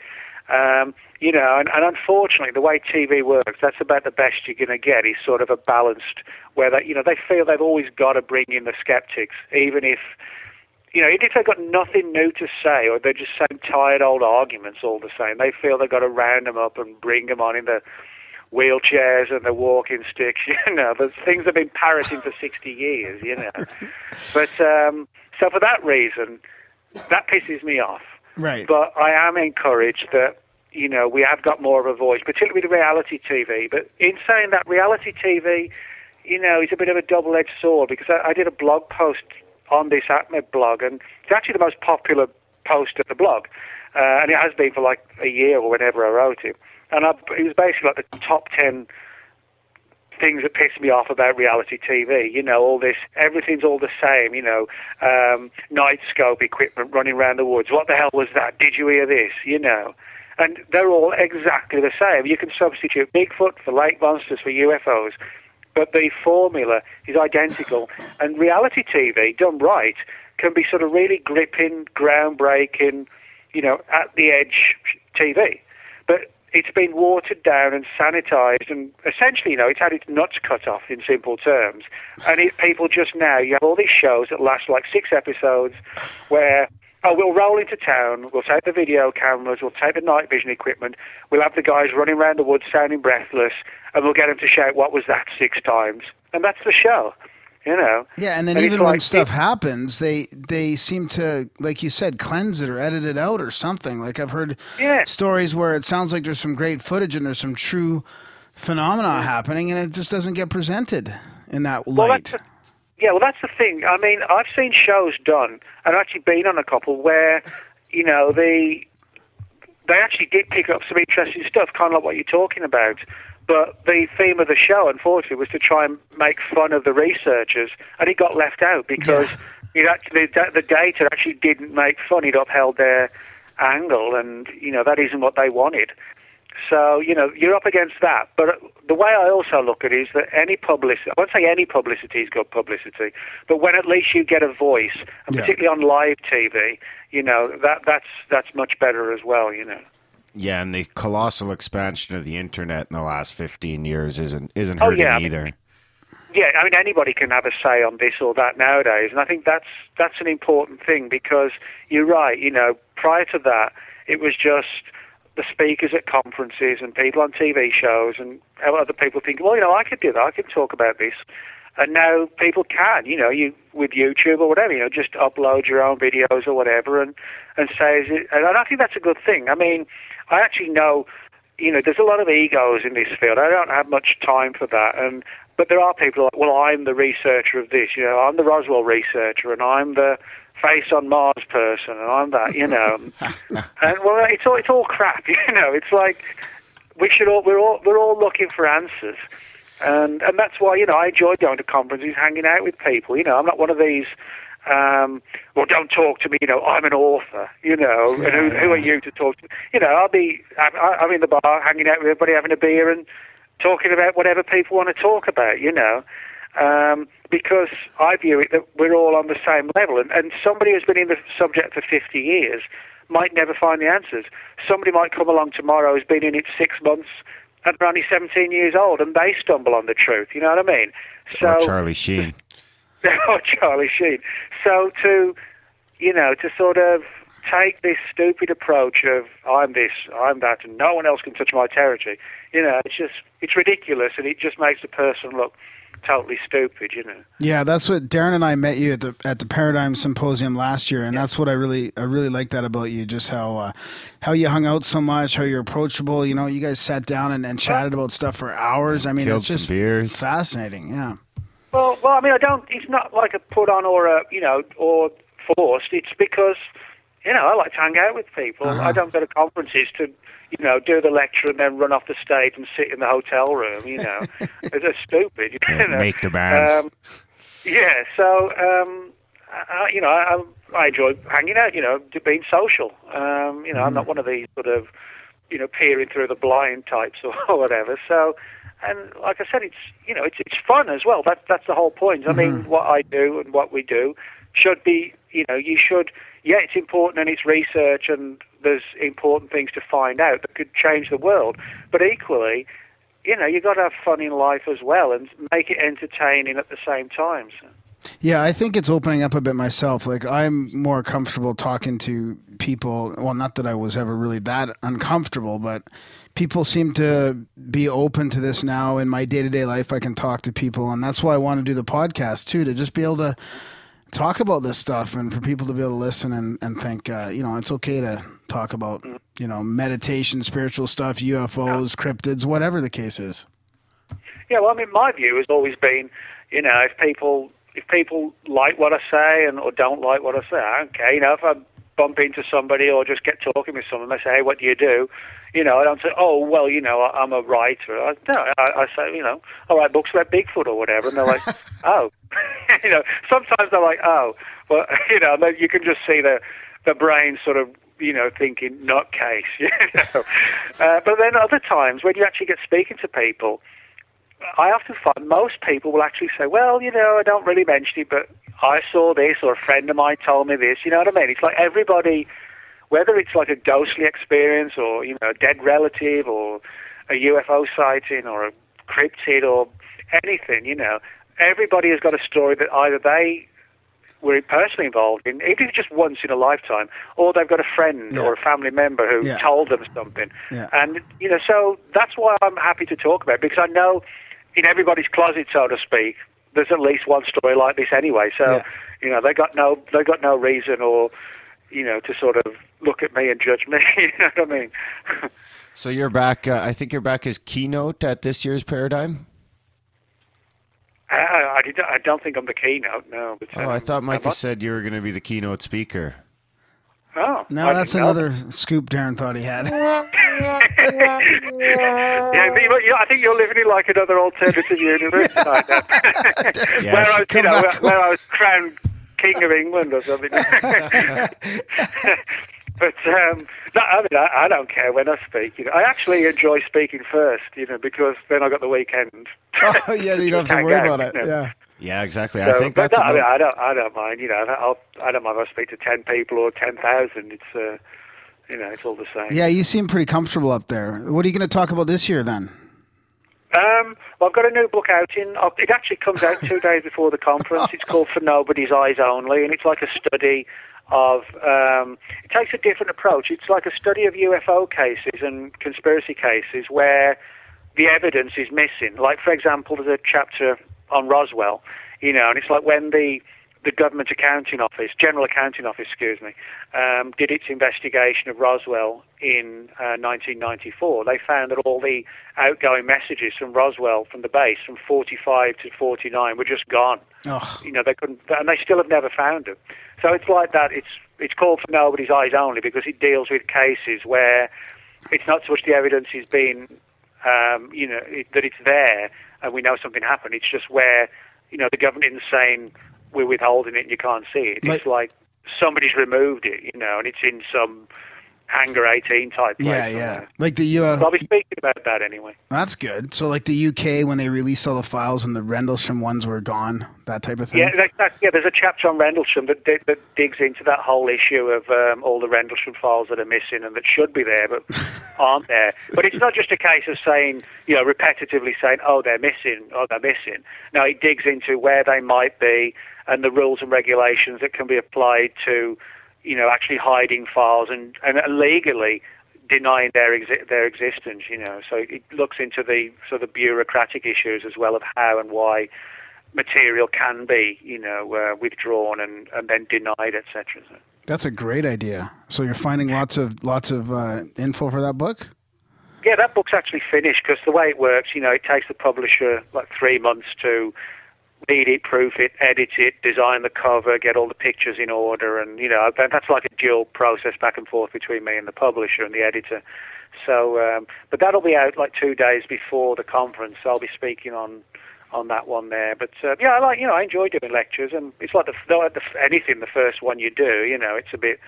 Um, you know, and, and unfortunately, the way TV works, that's about the best you're going to get is sort of a balanced, where they, you know, they feel they've always got to bring in the skeptics, even if, you know, even if they've got nothing new to say or they're just saying tired old arguments all the same, they feel they've got to round them up and bring them on in the wheelchairs and the walking sticks. You know, there's things have been parroting for 60 years. You know, but um, so for that reason, that pisses me off. Right. But I am encouraged that you know we have got more of a voice, particularly with reality TV. But in saying that, reality TV, you know, is a bit of a double-edged sword because I, I did a blog post on this AtMed blog, and it's actually the most popular post at the blog, uh, and it has been for like a year or whenever I wrote it. And I, it was basically like the top ten things that piss me off about reality TV. You know, all this, everything's all the same. You know, um, night scope equipment running around the woods. What the hell was that? Did you hear this? You know, and they're all exactly the same. You can substitute Bigfoot for lake monsters for UFOs, but the formula is identical. And reality TV, done right, can be sort of really gripping, groundbreaking, you know, at the edge TV. It's been watered down and sanitized, and essentially, you know, it's had its nuts cut off in simple terms. And it, people just now, you have all these shows that last like six episodes where, oh, we'll roll into town, we'll take the video cameras, we'll take the night vision equipment, we'll have the guys running around the woods sounding breathless, and we'll get them to shout, what was that, six times. And that's the show. You know, Yeah, and then And even when like- stuff happens, they they seem to, like you said, cleanse it or edit it out or something. Like I've heard Yeah. stories where it sounds like there's some great footage and there's some true phenomena mm. happening, and it just doesn't get presented in that Well, light. that's the, yeah, well, that's the thing. I mean, I've seen shows done, and I've actually been on a couple where, you know, they they actually did pick up some interesting stuff, kind of like what you're talking about. But the theme of the show, unfortunately, was to try and make fun of the researchers, and it got left out because it actually, the, the data actually didn't make fun. It upheld their angle, and you know that isn't what they wanted. So, you know, you're up against that. But uh, the way I also look at it is that any publicity, I won't say any publicity is good publicity, but when at least you get a voice, and Yeah. particularly on live TV, you know, that, that's, that's much better as well, you know. Yeah, and the colossal expansion of the internet in the last 15 years isn't isn't Oh, hurting yeah, I mean- either. Yeah, I mean anybody can have a say on this or that nowadays, and I think that's that's an important thing because you're right. You know, prior to that, it was just the speakers at conferences and people on TV shows and other people think, well, you know, I could do that. I could talk about this, and now people can. You know, you with YouTube or whatever, you know, just upload your own videos or whatever, and and say, and I think that's a good thing. I mean, I actually know you know, there's a lot of egos in this field. I don't have much time for that. And but there are people like, well, I'm the researcher of this. You know, I'm the Roswell researcher, and I'm the face on Mars person, and I'm that. You know, and well, it's all it's all crap. You know, it's like we should all we're all we're all looking for answers. And and that's why you know I enjoy going to conferences, hanging out with people. You know, I'm not one of these. Um, well, don't talk to me. You know, I'm an author. You know, and who, who are you to talk to? You know, I'll be. I'm, I'm in the bar, hanging out with everybody, having a beer, and talking about whatever people want to talk about. You know, um, because I view it that we're all on the same level, and, and somebody who's been in the subject for 50 years might never find the answers. Somebody might come along tomorrow who's been in it six months and they're only 17 years old, and they stumble on the truth. You know what I mean? So or Charlie Sheen. oh, Charlie Sheen. So to, you know, to sort of take this stupid approach of I'm this, I'm that, and no one else can touch my territory. You know, it's just it's ridiculous, and it just makes the person look totally stupid. You know. Yeah, that's what Darren and I met you at the at the Paradigm Symposium last year, and that's what I really I really like that about you. Just how uh, how you hung out so much, how you're approachable. You know, you guys sat down and, and chatted about stuff for hours. I mean, Killed it's just beers. fascinating. Yeah. Well, well, I mean, I don't. It's not like a put on or a you know or forced. It's because you know I like to hang out with people. I don't go to conferences to you know do the lecture and then run off the stage and sit in the hotel room. You know, it's just stupid. You know? Make the bands. Um, yeah. So um, I, you know, I, I enjoy hanging out. You know, being social. Um, you know, I'm not one of these sort of you know peering through the blind types or whatever. So. And like I said, it's you know it's it's fun as well. That's that's the whole point. I mean, mm-hmm. what I do and what we do should be you know you should yeah it's important and it's research and there's important things to find out that could change the world. But equally, you know you've got to have fun in life as well and make it entertaining at the same time. So. Yeah, I think it's opening up a bit myself. Like I'm more comfortable talking to people. Well, not that I was ever really that uncomfortable, but people seem to be open to this now in my day-to-day life. I can talk to people, and that's why I want to do the podcast too to just be able to talk about this stuff and for people to be able to listen and, and think, uh, you know, it's okay to talk about, you know, meditation, spiritual stuff, UFOs, cryptids, whatever the case is. Yeah, well, I mean, my view has always been, you know, if people if people like what I say and or don't like what I say, care. You know, if I bump into somebody or just get talking with someone, they say, "Hey, what do you do?" You know, I don't say, "Oh, well, you know, I, I'm a writer." I, no, I, I say, you know, I write books about Bigfoot or whatever, and they're like, "Oh," you know. Sometimes they're like, "Oh," well, you know, you can just see the the brain sort of you know, thinking nutcase, you know. Uh, but then other times when you actually get speaking to people, I often find most people will actually say, well, you know, I don't really mention it, but I saw this or a friend of mine told me this. You know what I mean? It's like everybody, whether it's like a ghostly experience or, you know, a dead relative or a UFO sighting or a cryptid or anything, you know, everybody has got a story that either they were personally involved in, even if just once in a lifetime, or they've got a friend Yeah. or a family member who Yeah. told them something. Yeah. And, you know, so that's why I'm happy to talk about it, because I know in everybody's closet, so to speak, there's at least one story like this anyway. So, you know, they got no, they got no reason or, you know, to sort of look at me and judge me. you know what I mean? So you're back. Uh, I think you're back as keynote at this year's Paradigm. I, I, I did- I don't think I'm the keynote, no. But, Oh, I um, thought Micah I'm- said you were going to be the keynote speaker. Oh, No, I that's didn't know another scoop Darren thought he had. Yeah, but you- you- I think you're living in like another alternative universe tonight. now. where I was, you know, where, where I was crowned king of England or something. But um, no, I mean, I, I don't care when I speak. You know, I actually enjoy speaking first, you know, because then I got the weekend. oh, yeah, you don't have to worry out, about it. you know. Yeah. Yeah, exactly. I think that's. no, I, mean, I don't. I don't mind. You know, I'll, I don't mind if I speak to ten people or ten thousand. It's uh, you know, it's all the same. Yeah, you seem pretty comfortable up there. What are you going to talk about this year then? Um, well, I've got a new book out in. uh, It actually comes out two days before the conference. It's called For Nobody's Eyes Only, and it's like a study of. Um, it takes a different approach. It's like a study of UFO cases and conspiracy cases where the evidence is missing. Like, for example, there's a chapter on Roswell, you know, and it's like when the the government accounting office, general accounting office, excuse me, um, did its investigation of Roswell in uh, 1994. They found that all the outgoing messages from Roswell, from the base, from 45 to 49, were just gone. Oh, You know, they couldn't, and they still have never found them. So it's like that. It's it's called for nobody's eyes only because it deals with cases where it's not so much the evidence is being, um, you know, it, that it's there and we know something happened. It's just where, you know, the government isn't saying we're withholding it and you can't see it. Like- it's like somebody's removed it, you know, and it's in some Hangar 18 type place. yeah, yeah. Like the So I'll uh, be speaking about that anyway. that's good. So like the UK when they released all the files and the Rendlesham ones were gone, that type of thing. Yeah, that, that, yeah. There's a chapter on Rendlesham that, that, that digs into that whole issue of um, all the Rendlesham files that are missing and that should be there but aren't there. But it's not just a case of saying, you know, repetitively saying, "Oh, they're missing," "Oh, they're missing." No, it digs into where they might be and the rules and regulations that can be applied to, you know, actually hiding files and and legally denying their exi- their existence. You know, so it looks into the sort of bureaucratic issues as well of how and why material can be, you know, uh, withdrawn and, and then denied, etc. So, That's a great idea. So you're finding lots of lots of uh, info for that book. yeah, that book's actually finished because the way it works, you know, it takes the publisher like three months to read it, proof it, edit it, design the cover, get all the pictures in order, and you know, that's like a dual process back and forth between me and the publisher and the editor. So, um, but that'll be out like two days before the conference. So I'll be speaking on on that one there. But uh, yeah, I like you know I enjoy doing lectures, and it's like the, the anything the first one you do, you know, it's a bit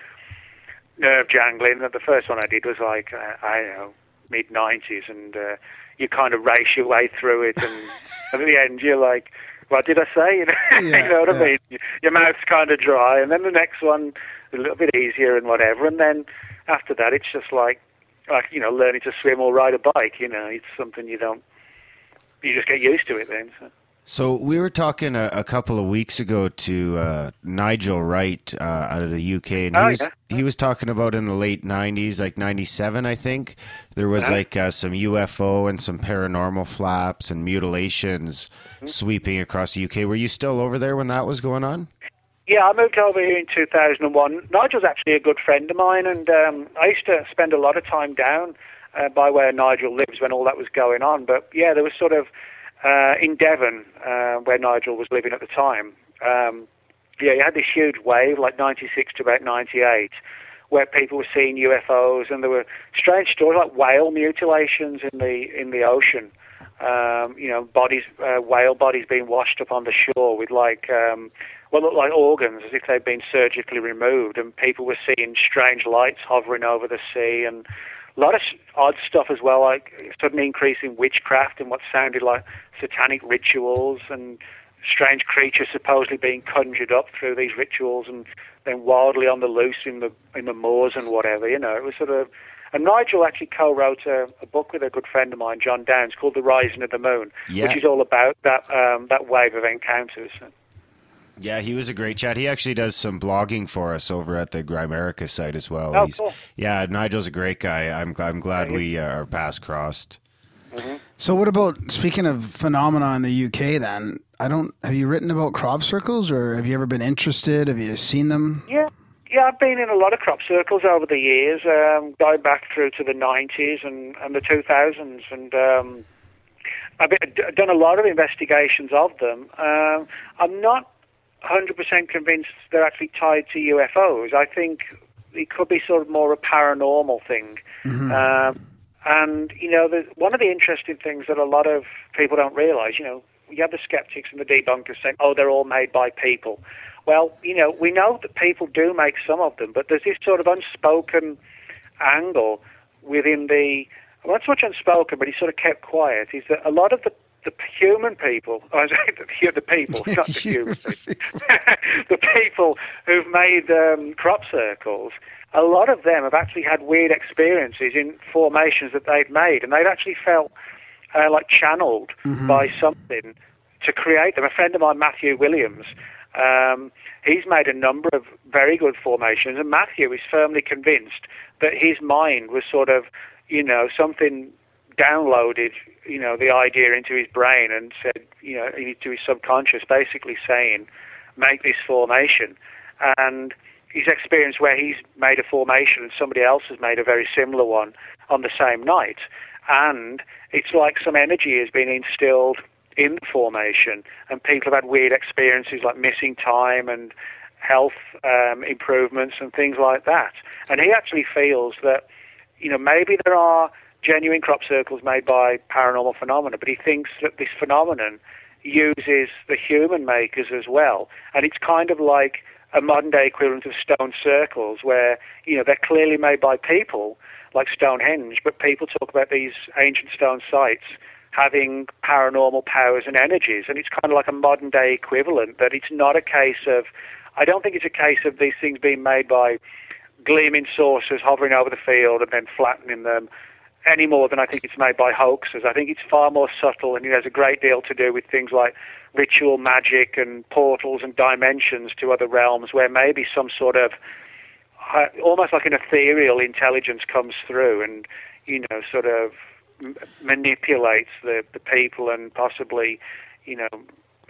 nerve jangling. The first one I did was like uh, I don't know mid nineties, and uh, you kind of race your way through it, and at the end you're like. What did I say? You know, Yeah, you know what yeah. I mean. Your mouth's kind of dry, and then the next one a little bit easier and whatever, and then after that it's just like, like you know, learning to swim or ride a bike. You know, it's something you don't, you just get used to it then. So. So we were talking a, a couple of weeks ago to uh, Nigel Wright uh, out of the UK, and he Oh, was yeah. he was talking about in the late '90s, like '97, I think, there was Uh-huh. like uh, some UFO and some paranormal flaps and mutilations Mm-hmm. sweeping across the UK. Were you still over there when that was going on? Yeah, I moved over here in 2001. Nigel's actually a good friend of mine, and um, I used to spend a lot of time down uh, by where Nigel lives when all that was going on. But yeah, there was sort of uh, in Devon, uh, where Nigel was living at the time. Um, yeah, you had this huge wave, like 96 to about 98, where people were seeing UFOs, and there were strange stories like whale mutilations in the in the ocean. Um, you know, bodies, uh, whale bodies being washed up on the shore with like um, what looked like organs, as if they'd been surgically removed, and people were seeing strange lights hovering over the sea, and a lot of odd stuff as well, like sudden increase in witchcraft and what sounded like satanic rituals and strange creatures supposedly being conjured up through these rituals and then wildly on the loose in the in the moors and whatever. You know, it was sort of. And Nigel actually co-wrote a, a book with a good friend of mine, Jon Downes, called "The Rising of the Moon," Yeah. which is all about that um, that wave of encounters. Yeah, he was a great chat. He actually does some blogging for us over at the Grimerica site as well. Oh, He's- cool. Yeah, Nigel's a great guy. I'm I'm glad we uh, our paths crossed. So, what about speaking of phenomena in the UK? Then I don't. Have you written about crop circles, or have you ever been interested? Have you seen them? Yeah, yeah, I've been in a lot of crop circles over the years, um, going back through to the '90s and, and the 2000s, and um, I've done a lot of investigations of them. Um, I'm not 100% convinced they're actually tied to UFOs. I think it could be sort of more a paranormal thing. Um, and, you know, the, one of the interesting things that a lot of people don't realize, you know, you have the skeptics and the debunkers saying, oh, they're all made by people. Well, you know, we know that people do make some of them, but there's this sort of unspoken angle within the, well, not so much unspoken, but it's sort of kept quiet, is that a lot of the the human people, I say the, the people, not the human people, the people who've made um, crop circles, a lot of them have actually had weird experiences in formations that they've made, and they've actually felt uh, like channeled by something to create them. A friend of mine, Matthew Williams, um, he's made a number of very good formations, and Matthew is firmly convinced that his mind was sort of, you know, something downloaded, you know, the idea into his brain and said, you know, into his subconscious, basically saying, make this formation. And his experience where he's made a formation and somebody else has made a very similar one on the same night. And it's like some energy has been instilled in the formation, and people have had weird experiences like missing time and health um, improvements and things like that. And he actually feels that, you know, maybe there are genuine crop circles made by paranormal phenomena, but he thinks that this phenomenon uses the human makers as well. And it's kind of like a modern day equivalent of stone circles where, you know, they're clearly made by people, like Stonehenge, but people talk about these ancient stone sites having paranormal powers and energies. And it's kind of like a modern day equivalent, that it's not a case of, I don't think it's a case of these things being made by gleaming saucers hovering over the field and then flattening them any more than I think it's made by hoaxes. I think it's far more subtle and it has a great deal to do with things like ritual magic and portals and dimensions to other realms where maybe some sort of uh, almost like an ethereal intelligence comes through and, you know, sort of manipulates the, the people and possibly, you know,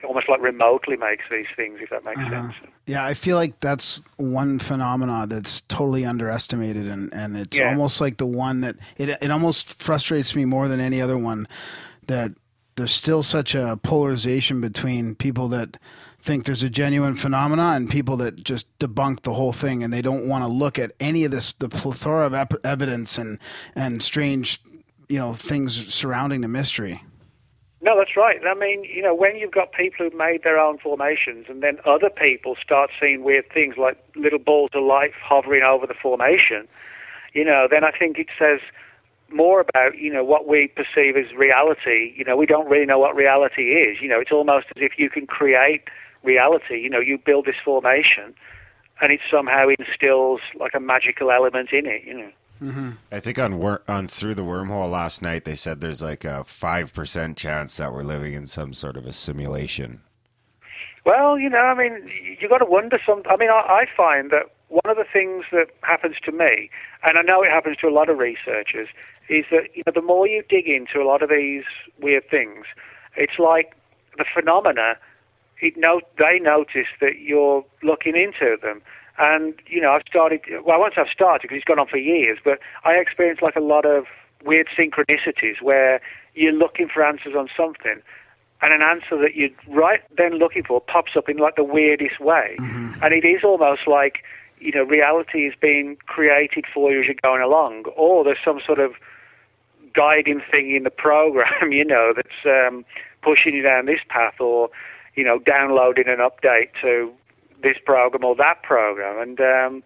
almost like remotely makes these things, if that makes uh-huh. sense. Yeah, I feel like that's one phenomenon that's totally underestimated, and, and it's Yeah. almost like the one that it it almost frustrates me more than any other one that there's still such a polarization between people that think there's a genuine phenomenon and people that just debunk the whole thing, and they don't want to look at any of this the plethora of ep- evidence and and strange you know things surrounding the mystery. No, that's right. I mean, you know, when you've got people who've made their own formations and then other people start seeing weird things like little balls of light hovering over the formation, you know, then I think it says more about, you know, what we perceive as reality. You know, we don't really know what reality is. You know, it's almost as if you can create reality. You know, you build this formation and it somehow instills like a magical element in it, you know. Mm-hmm. I think on wor- on through the wormhole last night they said there's like a five percent chance that we're living in some sort of a simulation. Well, you know, I mean, you got to wonder some. I mean, I, I find that one of the things that happens to me, and I know it happens to a lot of researchers, is that you know the more you dig into a lot of these weird things, it's like the phenomena. It no, they notice that you're looking into them, and you know, I've started. Well, once I've started, because it's gone on for years, but I experienced like a lot of weird synchronicities where you're looking for answers on something, and an answer that you're right then looking for pops up in like the weirdest way, and it is almost like you know reality is being created for you as you're going along, or there's some sort of guiding thing in the program, you know, that's um, pushing you down this path, or you know, downloading an update to this program or that program, and um,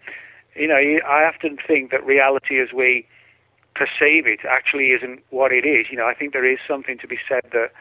you know, I often think that reality as we perceive it actually isn't what it is. You know, I think there is something to be said that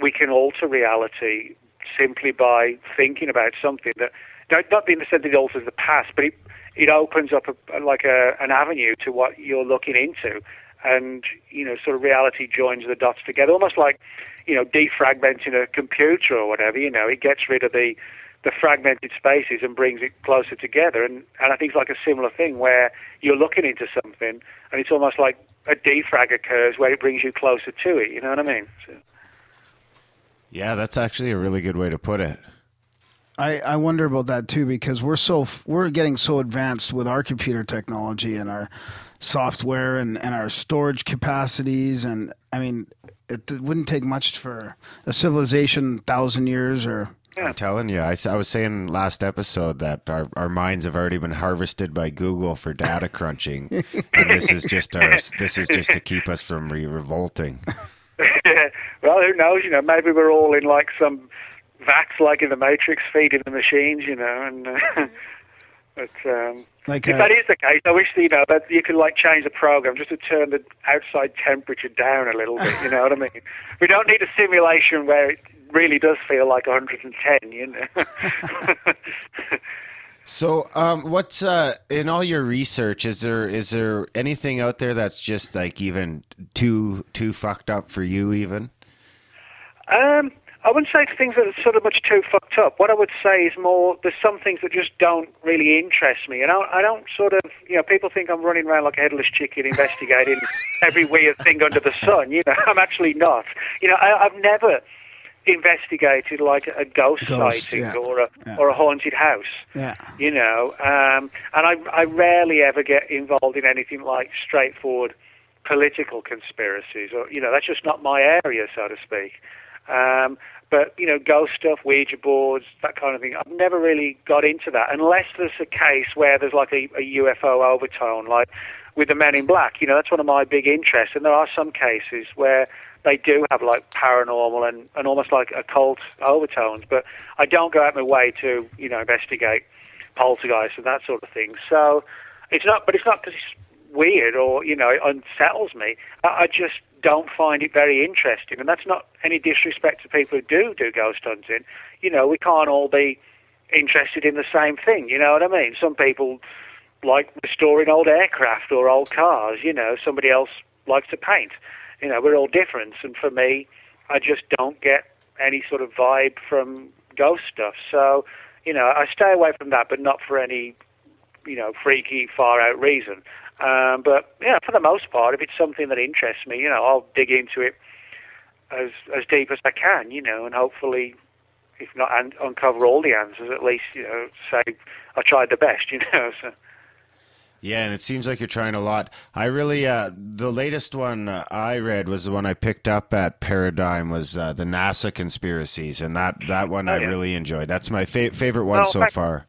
we can alter reality simply by thinking about something that not, in the sense that it alters the past, but it it opens up a, like a, an avenue to what you're looking into, and you know, sort of reality joins the dots together, almost like you know, defragmenting a computer or whatever. You know, it gets rid of the the fragmented spaces and brings it closer together. And, and I think it's like a similar thing where you're looking into something and it's almost like a defrag occurs where it brings you closer to it. You know what I mean? So, Yeah, that's actually a really good way to put it. I, I wonder about that too because we're so we're getting so advanced with our computer technology and our software and, and our storage capacities and I mean it, it wouldn't take much for a civilization thousand years or I'm telling you, I, s- I was saying last episode that our, our minds have already been harvested by Google for data crunching, and this is just our this is just to keep us from re- revolting. well, who knows? You know, maybe we're all in like some vats like in the Matrix feeding the machines, you know, and. Uh, But um, Like, if uh, that is the case, I wish you know that you could like change the program just to turn the outside temperature down a little bit. You know what I mean? We don't need a simulation where it really does feel like 110. You know? So, um, what's uh, in all your research? Is there is there anything out there that's just like even too too fucked up for you? Even Um, I wouldn't say things that are sort of much too fucked up. What I would say is more there's some things that just don't really interest me, and I, I don't sort of you know people think I'm running around like a headless chicken investigating every weird thing under the sun. You know, I'm actually not. You know, I, I've never investigated like a ghost, Ghost, sighting yeah. or a Yeah. or a haunted house yeah you know. Um, and I, I rarely ever get involved in anything like straightforward political conspiracies, or you know, that's just not my area, so to speak. Um, but you know, ghost stuff, Ouija boards, that kind of thing. I've never really got into that unless there's a case where there's like a, a UFO overtone, like with the Men in Black. You know, that's one of my big interests, and there are some cases where they do have like paranormal and, and almost like occult overtones. But I don't go out my way to you know investigate poltergeist and that sort of thing. So it's not, but it's not because it's weird or you know it unsettles me. I, I just don't find it very interesting, and that's not any disrespect to people who do do ghost hunting. You know, we can't all be interested in the same thing. You know what I mean? Some people like restoring old aircraft or old cars. You know, somebody else likes to paint. You know, we're all different, and for me, I just don't get any sort of vibe from ghost stuff. So, you know, I stay away from that, but not for any, you know, freaky, far out reason. Um, but yeah, for the most part, if it's something that interests me, you know, I'll dig into it as as deep as I can, you know, and hopefully, if not un- uncover all the answers, at least you know, say I tried the best, you know. So. Yeah, and it seems like you're trying a lot. I really, uh, the latest one uh, I read was the one I picked up at Paradigm was uh, the NASA conspiracies, and that that one I yeah. really enjoyed. That's my fa- favorite one Well, so thank- far.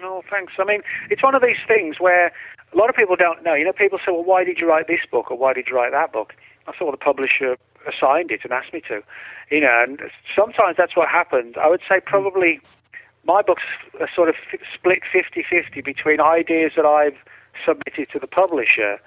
No, thanks. I mean, it's one of these things where a lot of people don't know. You know, people say, well, why did you write this book or why did you write that book? I thought well, the publisher assigned it and asked me to. You know, and sometimes that's what happens. I would say probably my books are sort of f- split 50-50 between ideas that I've submitted to the publisher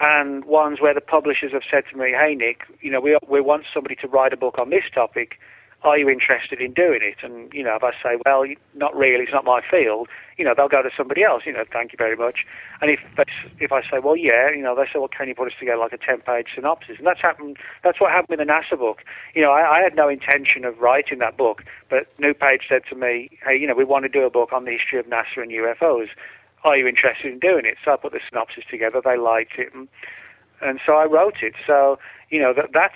and ones where the publishers have said to me, hey, Nick, you know, we, we want somebody to write a book on this topic. are you interested in doing it? And, you know, if I say, well, not really, it's not my field, you know, they'll go to somebody else, you know, thank you very much. And if they, if I say, well, yeah, you know, they say, well, can you put us together like a 10-page synopsis? And that's happened, that's what happened with the NASA book. You know, I, I had no intention of writing that book, but New Page said to me, hey, you know, we want to do a book on the history of NASA and UFOs. Are you interested in doing it? So I put the synopsis together, they liked it, and, and so I wrote it. So, you know, that, that's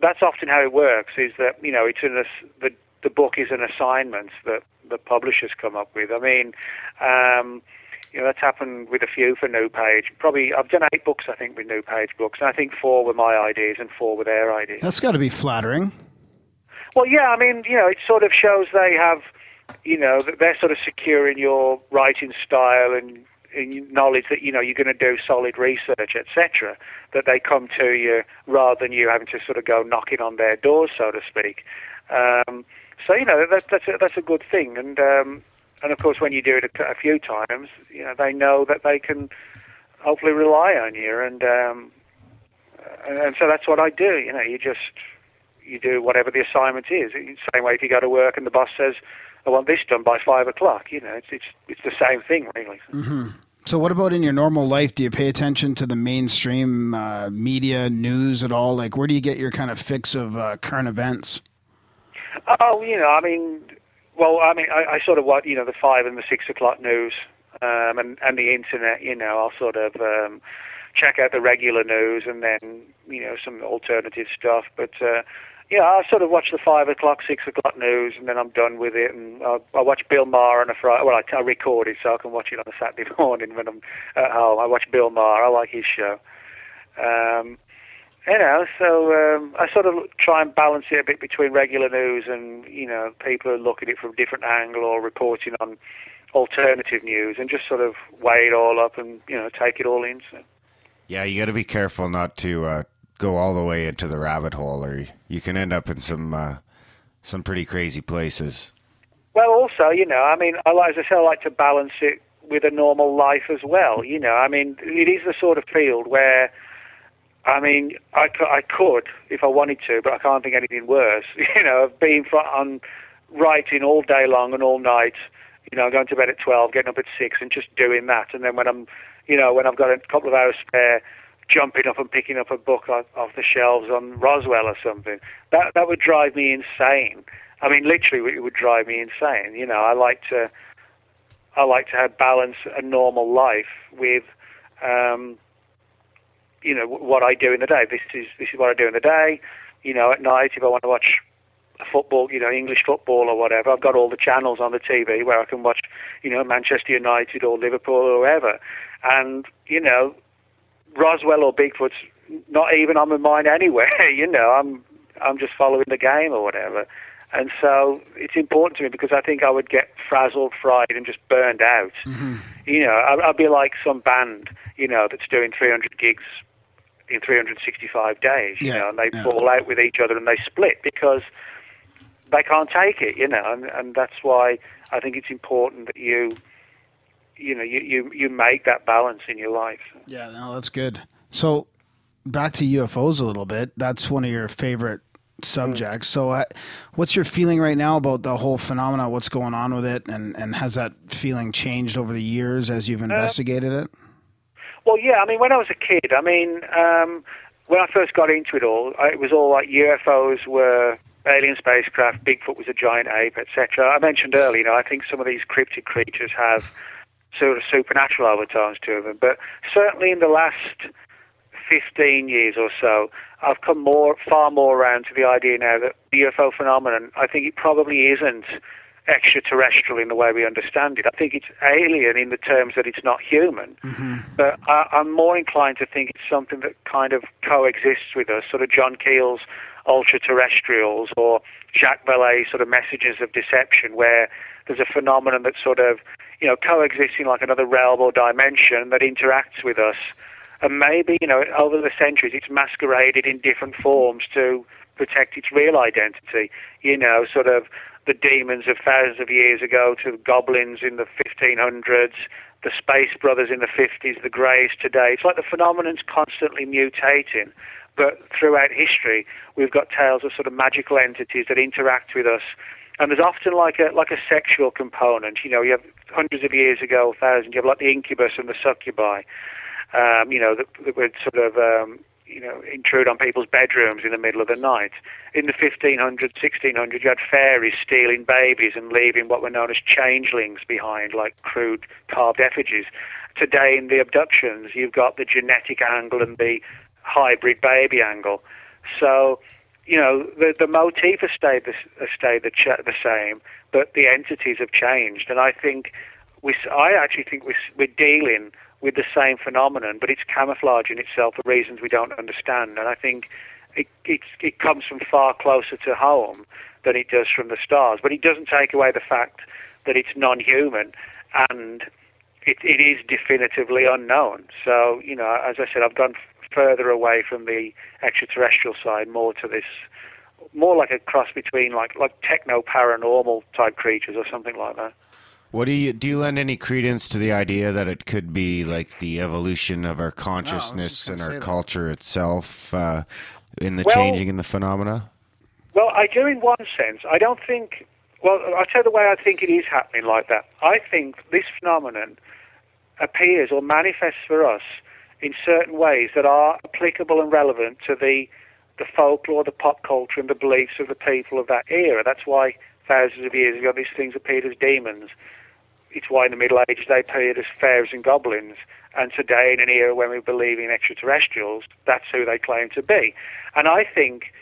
that's often how it works. Is that you know it's in a, the the book is an assignment that the publishers come up with. I mean, um, you know that's happened with a few for New Page. Probably I've done eight books I think with New Page books, and I think four were my ideas and four were their ideas. That's got to be flattering. Well, yeah, I mean, you know, it sort of shows they have, you know, they're sort of secure in your writing style and knowledge that you know you're going to do solid research, etc. That they come to you rather than you having to sort of go knocking on their doors, so to speak. Um, so you know that, that's a, that's a good thing, and um, and of course when you do it a, a, few times, you know they know that they can hopefully rely on you, and um, and, and so that's what I do. You know, you just you do whatever the assignment is. Same way if you go to work and the boss says, "I want this done by five o'clock," you know, it's it's it's the same thing really. Mm-hmm. So, what about in your normal life? Do you pay attention to the mainstream uh, media news at all? Like, where do you get your kind of fix of uh, current events? Oh, you know, I mean, well, I mean, I, I sort of what you know the five and the six o'clock news, um, and and the internet. You know, I'll sort of um, check out the regular news and then you know some alternative stuff. But uh, yeah, I sort of watch the five o'clock, six o'clock news, and then I'm done with it. And I, I watch Bill Maher on a Friday. Well, I, I record it so I can watch it on a Saturday morning when I'm at home. I watch Bill Maher. I like his show. Um, you know, so um, I sort of try and balance it a bit between regular news and you know people who look at it from a different angle or reporting on alternative news, and just sort of weigh it all up and you know take it all in. So. Yeah, you got to be careful not to uh, go all the way into the rabbit hole, or you can end up in some uh, some pretty crazy places. Well, also, you know, I mean, I like, as I say, I like to balance it with a normal life as well. You know, I mean, it is the sort of field where, I mean, I, I could if I wanted to, but I can't think anything worse. You know, of being on writing all day long and all night. You know, going to bed at twelve, getting up at six, and just doing that. And then when I'm, you know, when I've got a couple of hours spare, jumping up and picking up a book off, the shelves on Roswell or something. That that would drive me insane. I mean, literally, it would drive me insane. You know, I like to, I like to have balance a normal life with, um, you know, what I do in the day. This is this is what I do in the day. You know, at night, if I want to watch football, you know, English football or whatever, I've got all the channels on the TV where I can watch, you know, Manchester United or Liverpool or whoever. And you know, Roswell or Bigfoot's not even on my mind anyway. you know, I'm I'm just following the game or whatever. And so it's important to me because I think I would get frazzled, fried, and just burned out. Mm-hmm. You know, I, I'd be like some band, you know, that's doing 300 gigs in 365 days, you yeah, know, and they yeah. fall out with each other and they split because they can't take it, you know, and, and that's why I think it's important that you you know you, you you make that balance in your life. Yeah, no, that's good. So back to UFOs a little bit. That's one of your favorite subjects. Mm. So, uh, what's your feeling right now about the whole phenomena? What's going on with it, and and has that feeling changed over the years as you've uh, investigated uh, it? Well, yeah. I mean, when I was a kid, I mean, um, when I first got into it all, it was all like UFOs were alien spacecraft, Bigfoot was a giant ape, etc. I mentioned earlier, you know, I think some of these cryptid creatures have sort of supernatural overtones to them. But certainly in the last 15 years or so, I've come more, far more around to the idea now that the UFO phenomenon, I think it probably isn't extraterrestrial in the way we understand it. I think it's alien in the terms that it's not human. Mm-hmm. But I, I'm more inclined to think it's something that kind of coexists with us, sort of John Keel's ultra terrestrials or Jacques Vallée's sort of messages of deception, where there's a phenomenon that sort of you know, coexisting like another realm or dimension that interacts with us. And maybe, you know, over the centuries, it's masqueraded in different forms to protect its real identity. You know, sort of the demons of thousands of years ago to the goblins in the 1500s, the space brothers in the 50s, the greys today. It's like the phenomenon's constantly mutating. but throughout history, we've got tales of sort of magical entities that interact with us. And there's often like a like a sexual component. You know, you have hundreds of years ago, thousands. You have like the incubus and the succubi. Um, you know, that, that would sort of um, you know intrude on people's bedrooms in the middle of the night. In the 1500s, 1600s, you had fairies stealing babies and leaving what were known as changelings behind, like crude carved effigies. Today, in the abductions, you've got the genetic angle and the hybrid baby angle. So, you know, the the motif has stayed the, has stayed the, ch- the same, but the entities have changed. And I think we, I actually think we're, we're dealing with the same phenomenon, but it's camouflaging itself for reasons we don't understand. And I think it, it, it comes from far closer to home than it does from the stars. But it doesn't take away the fact that it's non-human and it, it is definitively unknown. So, you know, as I said, I've gone further away from the extraterrestrial side, more to this, more like a cross between like like techno paranormal type creatures or something like that. What do you do? You lend any credence to the idea that it could be like the evolution of our consciousness gonna and say our that. culture itself uh, in the Well- changing in the phenomena? Well, I do in one sense. I don't think. Well, I'll tell you the way I think it is happening like that. I think this phenomenon appears or manifests for us in certain ways that are applicable and relevant to the the folklore, the pop culture, and the beliefs of the people of that era. That's why thousands of years ago these things appeared as demons. It's why in the Middle Ages they appeared as fairies and goblins. And today, in an era when we believe in extraterrestrials, that's who they claim to be. And I think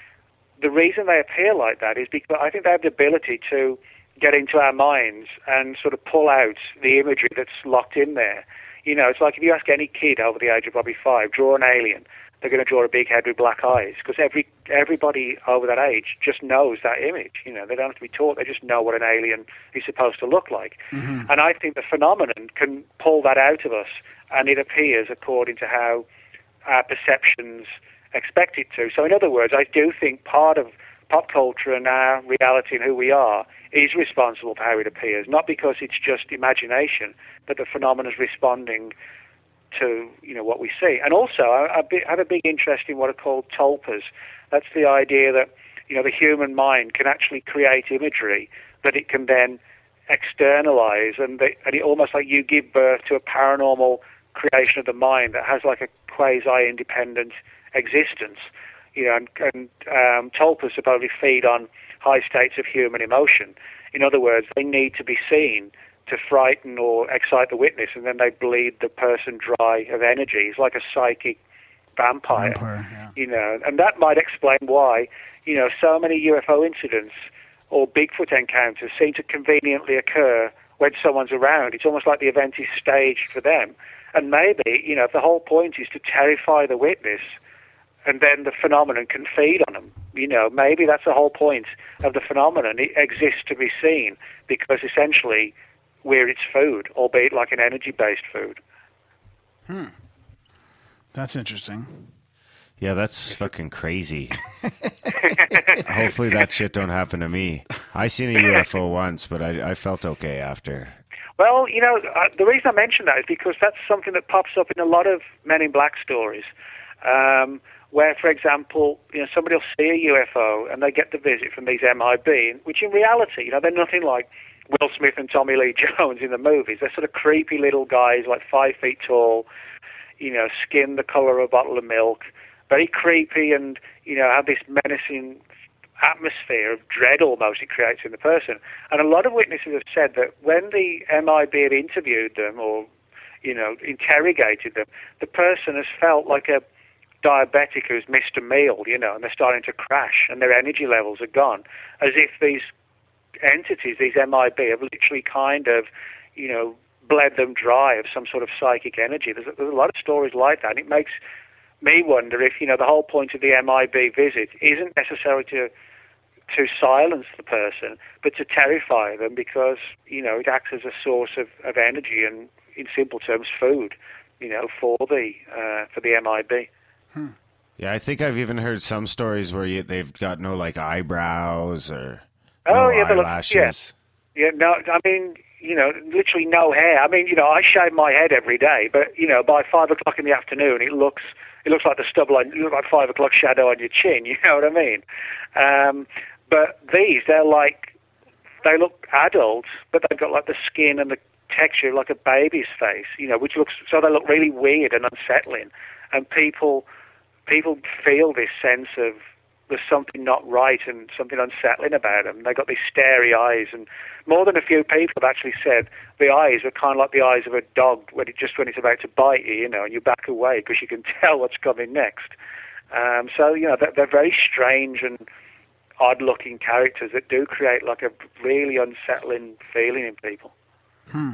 the reason they appear like that is because I think they have the ability to get into our minds and sort of pull out the imagery that's locked in there. You know, it's like if you ask any kid over the age of probably five, draw an alien, they're going to draw a big head with black eyes because every everybody over that age just knows that image. You know, they don't have to be taught; they just know what an alien is supposed to look like. Mm-hmm. And I think the phenomenon can pull that out of us, and it appears according to how our perceptions expect it to. So, in other words, I do think part of pop culture and our reality and who we are is responsible for how it appears, not because it's just imagination, but the phenomenon is responding to you know what we see. And also, I, I have a big interest in what are called tulpas. That's the idea that you know the human mind can actually create imagery that it can then externalize, and, they, and it almost like you give birth to a paranormal creation of the mind that has like a quasi-independent existence. You know, and, and um, tulpas supposedly feed on high states of human emotion. In other words, they need to be seen to frighten or excite the witness, and then they bleed the person dry of energy. It's like a psychic vampire, Vampire, yeah. you know, and that might explain why, you know, so many UFO incidents or Bigfoot encounters seem to conveniently occur when someone's around. It's almost like the event is staged for them. And maybe, you know, if the whole point is to terrify the witness, and then the phenomenon can feed on them. You know, maybe that's the whole point of the phenomenon. It exists to be seen because essentially we're its food, albeit like an energy-based food. Hmm. That's interesting. Yeah, that's fucking crazy. Hopefully that shit don't happen to me. I seen a UFO once, but I, I felt okay after. Well, you know, uh, the reason I mention that is because that's something that pops up in a lot of Men in Black stories, um, where, for example, you know, somebody will see a UFO and they get the visit from these MIB, which in reality, you know, they're nothing like Will Smith and Tommy Lee Jones in the movies. They're sort of creepy little guys, like five feet tall, you know, skin the color of a bottle of milk, very creepy, and you know, have this menacing atmosphere of dread almost it creates in the person. And a lot of witnesses have said that when the MIB have interviewed them or, you know, interrogated them, the person has felt like a diabetic who's missed a meal, you know, and they're starting to crash and their energy levels are gone, as if these entities, these MIB, have literally kind of, you know, bled them dry of some sort of psychic energy. There's a, there's a lot of stories like that, and it makes me wonder if, you know, the whole point of the MIB visit isn't necessarily to to silence the person, but to terrify them because, you know, it acts as a source of, of energy and, in simple terms, food, you know, for the uh, for the MIB. Yeah, I think I've even heard some stories where you, they've got no like eyebrows or Oh, no yeah, they look- eyelashes. Yeah, no, I mean, you know, literally no hair. I mean, you know, I shave my head every day, but you know, by five o'clock in the afternoon, it looks it looks like the stubble on, it looks like five o'clock shadow on your chin. You know what I mean? Um, but these, they're like, they look adult, but they've got like the skin and the texture like a baby's face, you know, which looks so they look really weird and unsettling, and people people feel this sense of there's something not right and something unsettling about them. They've got these starey eyes, and more than a few people have actually said the eyes are kind of like the eyes of a dog when it just when it's about to bite you, you know, and you back away because you can tell what's coming next. Um, so you know they're, they're very strange and odd-looking characters that do create like a really unsettling feeling in people. Hmm.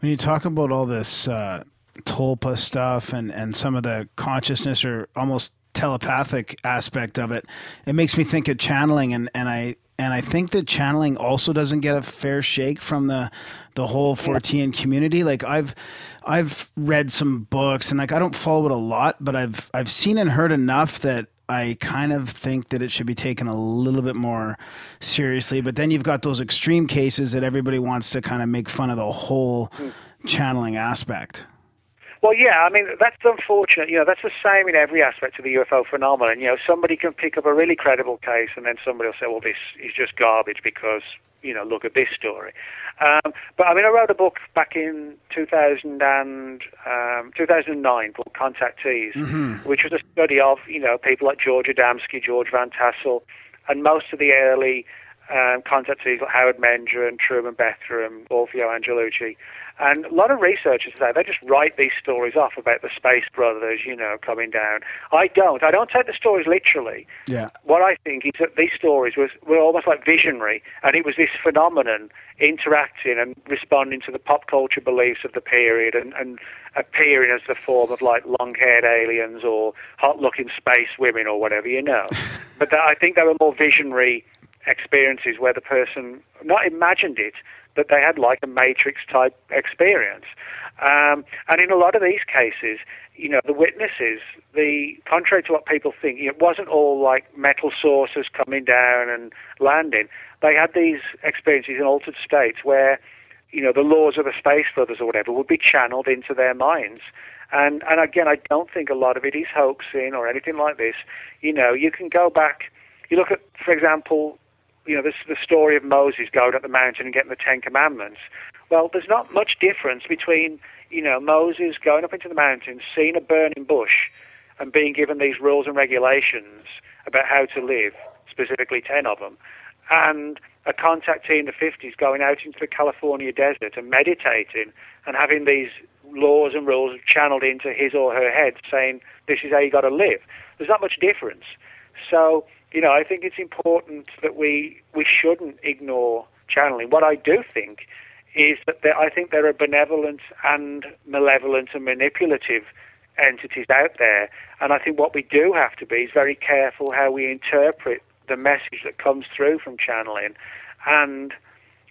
When you talk about all this uh, tulpa stuff and, and some of the consciousness or almost telepathic aspect of it, it makes me think of channeling and, and I and I think that channeling also doesn't get a fair shake from the the whole Fortean community. Like I've I've read some books and like I don't follow it a lot, but I've I've seen and heard enough that I kind of think that it should be taken a little bit more seriously. But then you've got those extreme cases that everybody wants to kind of make fun of the whole hmm. channeling aspect. Well, yeah, I mean that's unfortunate. You know, that's the same in every aspect of the UFO phenomenon. You know, somebody can pick up a really credible case, and then somebody will say, "Well, this is just garbage because you know, look at this story." Um, but I mean, I wrote a book back in 2000 and, um, 2009 called Contactees, Mm-hmm. which was a study of you know people like George Adamski, George Van Tassel, and most of the early um, contactees like Howard Menger and Truman Bethurum, Orfeo Angelucci. And a lot of researchers today, they just write these stories off about the Space Brothers, you know, coming down. I don't. I don't take the stories literally. Yeah. What I think is that these stories was, were almost like visionary, and it was this phenomenon interacting and responding to the pop culture beliefs of the period and, and appearing as the form of like long-haired aliens or hot-looking space women or whatever, you know. but that, I think they were more visionary experiences where the person not imagined it, but they had like a matrix type experience. Um, and in a lot of these cases, you know, the witnesses, the contrary to what people think, it wasn't all like metal saucers coming down and landing. They had these experiences in altered states where, you know, the laws of the space brothers or whatever would be channeled into their minds. And and again, I don't think a lot of it is hoaxing or anything like this. You know, you can go back. You look at, for example, you know, this is the story of Moses going up the mountain and getting the Ten Commandments. Well, there's not much difference between, you know, Moses going up into the mountains, seeing a burning bush, and being given these rules and regulations about how to live, specifically ten of them, and a contactee in the 50s going out into the California desert and meditating and having these laws and rules channeled into his or her head saying, this is how you got to live. There's not much difference. So, you know, I think it's important that we, we shouldn't ignore channeling. What I do think is that there, I think there are benevolent and malevolent and manipulative entities out there. And I think what we do have to be is very careful how we interpret the message that comes through from channeling and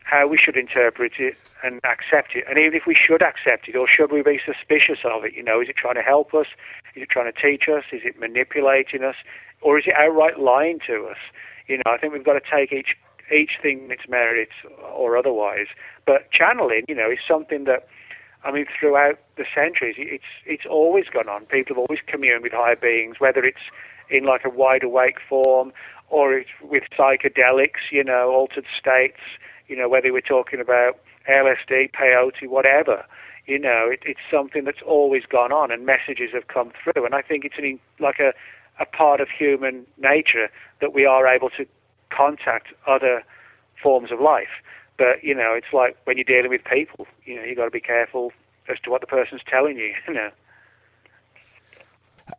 how we should interpret it and accept it. And even if we should accept it, or should we be suspicious of it? You know, is it trying to help us? Is it trying to teach us? Is it manipulating us? Or is it outright lying to us? You know, I think we've got to take each each thing in its merits or otherwise. But channeling, you know, is something that I mean, throughout the centuries, it's it's always gone on. People have always communed with higher beings, whether it's in like a wide awake form or it's with psychedelics, you know, altered states, you know, whether we're talking about LSD, peyote, whatever. You know, it, it's something that's always gone on, and messages have come through. And I think it's an, like a, a part of human nature that we are able to contact other forms of life. But you know, it's like when you're dealing with people, you know, you got to be careful as to what the person's telling you. You know.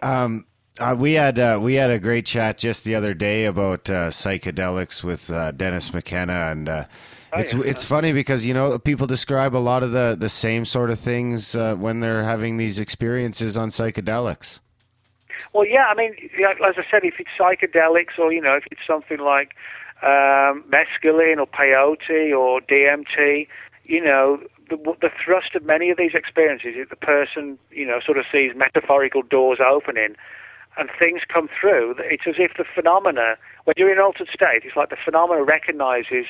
Um, uh, we had uh, we had a great chat just the other day about uh, psychedelics with uh, Dennis McKenna, and uh, Oh, it's yeah. it's funny because you know people describe a lot of the the same sort of things uh, when they're having these experiences on psychedelics. Well, yeah, I mean, as I said, if it's psychedelics or you know, if it's something like um, mescaline or peyote or DMT, you know, the, the thrust of many of these experiences is the person, you know, sort of sees metaphorical doors opening and things come through. It's as if the phenomena, when you're in an altered state, it's like the phenomena recognizes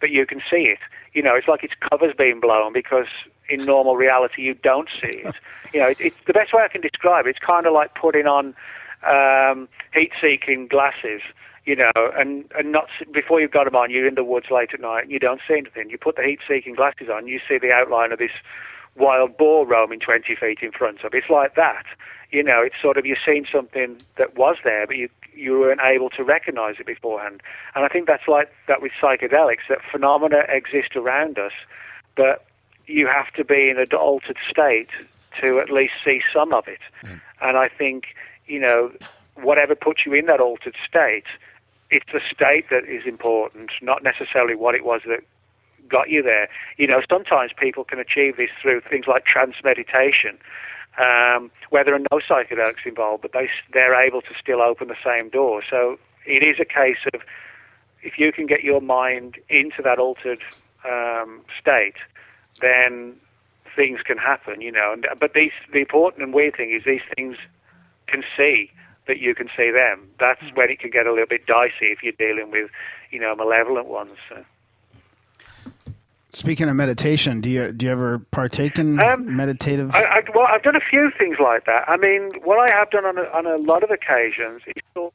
that you can see it. You know, it's like its cover's being blown because in normal reality you don't see it. You know, it, it's the best way I can describe it. It's kind of like putting on um, heat-seeking glasses. You know, and and not before you've got them on, you're in the woods late at night and you don't see anything. You put the heat-seeking glasses on, you see the outline of this wild boar roaming 20 feet in front of. It's like that. You know, it's sort of you've seen something that was there, but you you weren't able to recognize it beforehand. And I think that's like that with psychedelics. That phenomena exist around us, but you have to be in an altered state to at least see some of it. Mm. And I think you know whatever puts you in that altered state it's the state that is important, not necessarily what it was that got you there. You know, sometimes people can achieve this through things like trance meditation, um, where there are no psychedelics involved, but they they're able to still open the same door. So it is a case of if you can get your mind into that altered um, state, then things can happen. You know, and, but these the important and weird thing is these things can see that you can see them. That's when it can get a little bit dicey if you're dealing with, you know, malevolent ones. So. Speaking of meditation, do you do you ever partake in um, meditative? I, I, well, I've done a few things like that. I mean, what I have done on a, on a lot of occasions is sort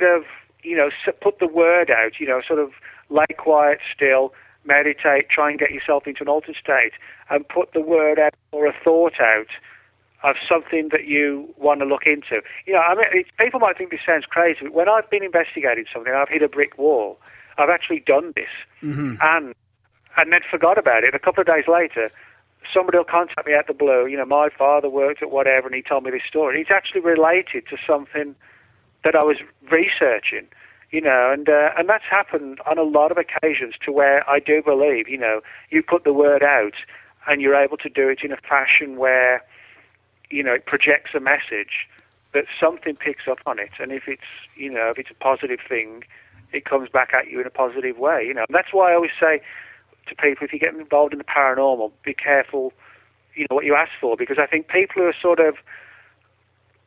of, you know, put the word out. You know, sort of lay quiet, still, meditate, try and get yourself into an altered state, and put the word out or a thought out of something that you want to look into. You know, I mean, people might think this sounds crazy, but when I've been investigating something, I've hit a brick wall. I've actually done this, mm-hmm. and and then forgot about it. A couple of days later, somebody will contact me out the blue. You know, my father worked at whatever, and he told me this story. It's actually related to something that I was researching. You know, and uh, and that's happened on a lot of occasions to where I do believe, you know, you put the word out, and you're able to do it in a fashion where you know, it projects a message that something picks up on it, and if it's, you know, if it's a positive thing, it comes back at you in a positive way. You know, and that's why I always say to people, if you get involved in the paranormal, be careful, you know, what you ask for, because I think people who are sort of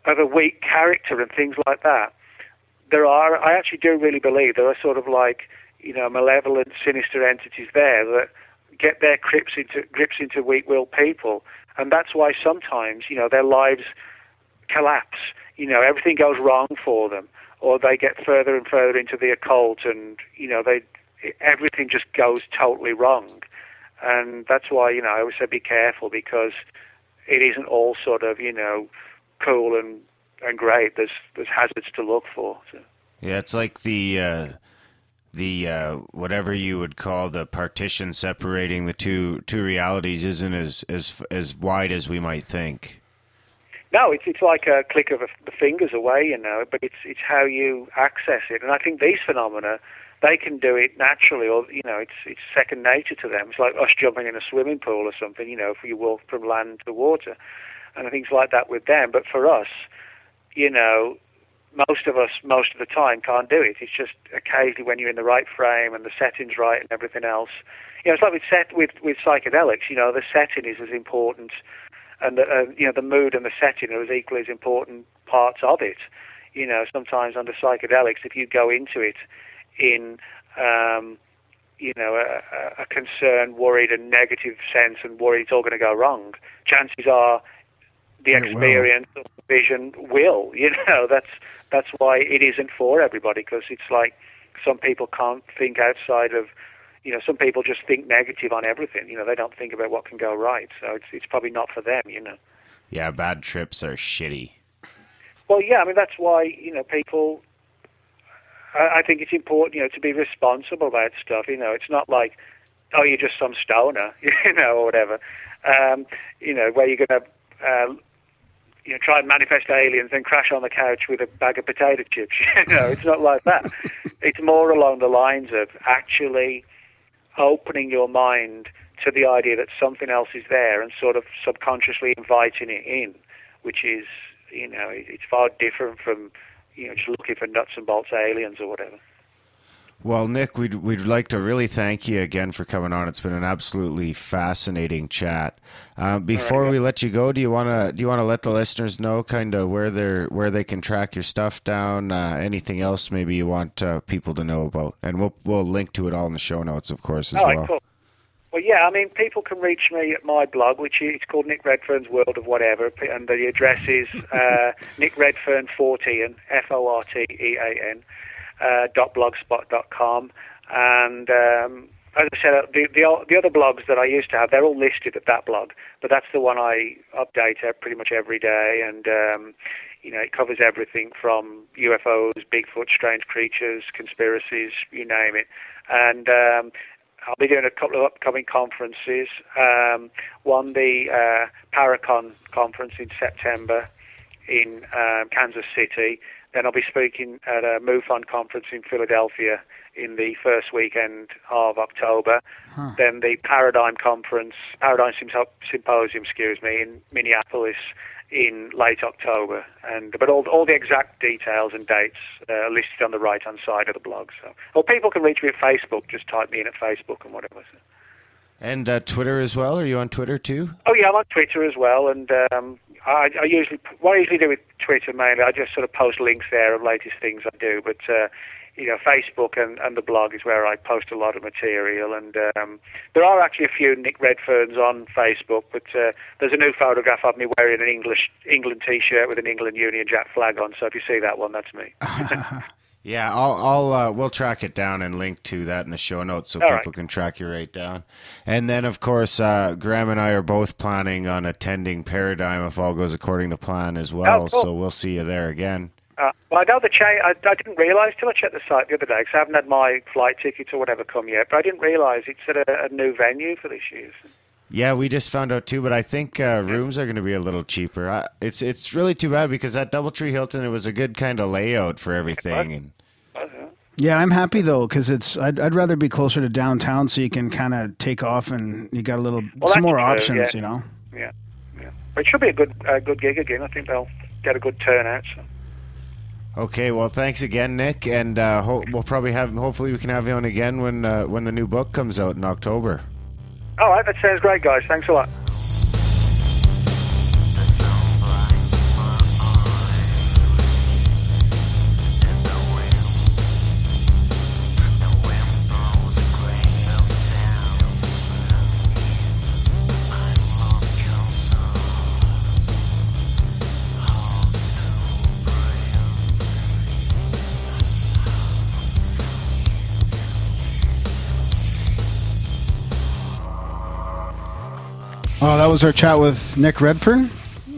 of a weak character and things like that, there are, I actually do really believe there are sort of like, you know, malevolent, sinister entities there that get their grips into grips into weak-willed people and that's why sometimes you know their lives collapse. You know everything goes wrong for them, or they get further and further into the occult, and you know they everything just goes totally wrong. And that's why you know I always say be careful because it isn't all sort of you know cool and and great. There's there's hazards to look for. So. Yeah, it's like the. Uh the uh, whatever you would call the partition separating the two two realities isn't as as as wide as we might think. No, it's it's like a click of a, the fingers away, you know. But it's it's how you access it, and I think these phenomena they can do it naturally, or you know, it's it's second nature to them. It's like us jumping in a swimming pool or something, you know, if we walk from land to water, and things like that with them. But for us, you know, most of us, most of the time, can't do it. It's just occasionally when you're in the right frame and the setting's right and everything else. You know, it's like with set with with psychedelics. You know, the setting is as important, and the uh, you know the mood and the setting are as equally as important parts of it. You know, sometimes under psychedelics, if you go into it in um, you know, a, a concerned, worried, and negative sense, and worried it's all going to go wrong, chances are the experience or vision will. You know, that's that's why it isn't for everybody because it's like some people can't think outside of you know some people just think negative on everything you know they don't think about what can go right so it's it's probably not for them you know yeah bad trips are shitty well yeah i mean that's why you know people I, I think it's important you know to be responsible about stuff you know it's not like oh you're just some stoner you know or whatever um you know where you're going to uh, you know, try and manifest aliens and crash on the couch with a bag of potato chips. you know, it's not like that. it's more along the lines of actually opening your mind to the idea that something else is there and sort of subconsciously inviting it in, which is, you know, it's far different from, you know, just looking for nuts and bolts aliens or whatever. Well, Nick, we'd we'd like to really thank you again for coming on. It's been an absolutely fascinating chat. Uh, before we let you go, do you wanna do you wanna let the listeners know kind of where they're where they can track your stuff down? Uh, anything else maybe you want uh, people to know about? And we'll we'll link to it all in the show notes, of course, as All right, well. cool. Well, yeah, I mean, people can reach me at my blog, which is called Nick Redfern's World of Whatever, and the address is uh, Nick Redfern Fortean, F O R T E A N, uh, dot blogspot dot com, and um, as I said, uh, the, the the other blogs that I used to have, they're all listed at that blog, but that's the one I update uh, pretty much every day, and um, you know, it covers everything from UFOs, Bigfoot, strange creatures, conspiracies, you name it, and um, I'll be doing a couple of upcoming conferences. Um, one, the uh, Paracon conference in September in um, Kansas City. Then I'll be speaking at a MUFON conference in Philadelphia in the first weekend of October. Then the Paradigm conference, Paradigm Symposium, excuse me, in Minneapolis in late October. And but all all the exact details and dates uh, are listed on the right hand side of the blog. So, or people can reach me at Facebook. Just type me in at Facebook and whatever. So. And uh, Twitter as well. Are you on Twitter too? Oh yeah, I'm on Twitter as well, and um, I, I usually what I usually do with Twitter mainly, I just sort of post links there of latest things I do. But uh, you know, Facebook and, and the blog is where I post a lot of material, and um, there are actually a few Nick Redferns on Facebook. But uh, there's a new photograph of me wearing an English England T-shirt with an England Union Jack flag on. So if you see that one, that's me. Yeah, I'll, I'll uh, we'll track it down and link to that in the show notes so All people right. can track you right down. And then, of course, uh, Graham and I are both planning on attending Paradigm if all goes according to plan as well. Oh, cool. So we'll see you there again. Uh, well, I know the cha- I, I didn't realise till I checked the site the other day because I haven't had my flight ticket or whatever come yet. But I didn't realise it's at a, a new venue for this year. Yeah, we just found out too, but I think uh, rooms are going to be a little cheaper. I, it's it's really too bad because that DoubleTree Hilton it was a good kind of layout for everything, and Yeah, I'm happy though because it's. I'd, I'd rather be closer to downtown so you can kind of take off and you got a little Well, some more true, options. yeah. You know. Yeah, yeah. But it should be a good uh, good gig again. I think they'll get a good turnout. So. Okay, well, thanks again, Nick, and uh, ho- we'll probably have. Hopefully, we can have you on again when uh, when the new book comes out in October. All right, that sounds great, guys. Thanks a lot. Oh, that was our chat with Nick Redfern.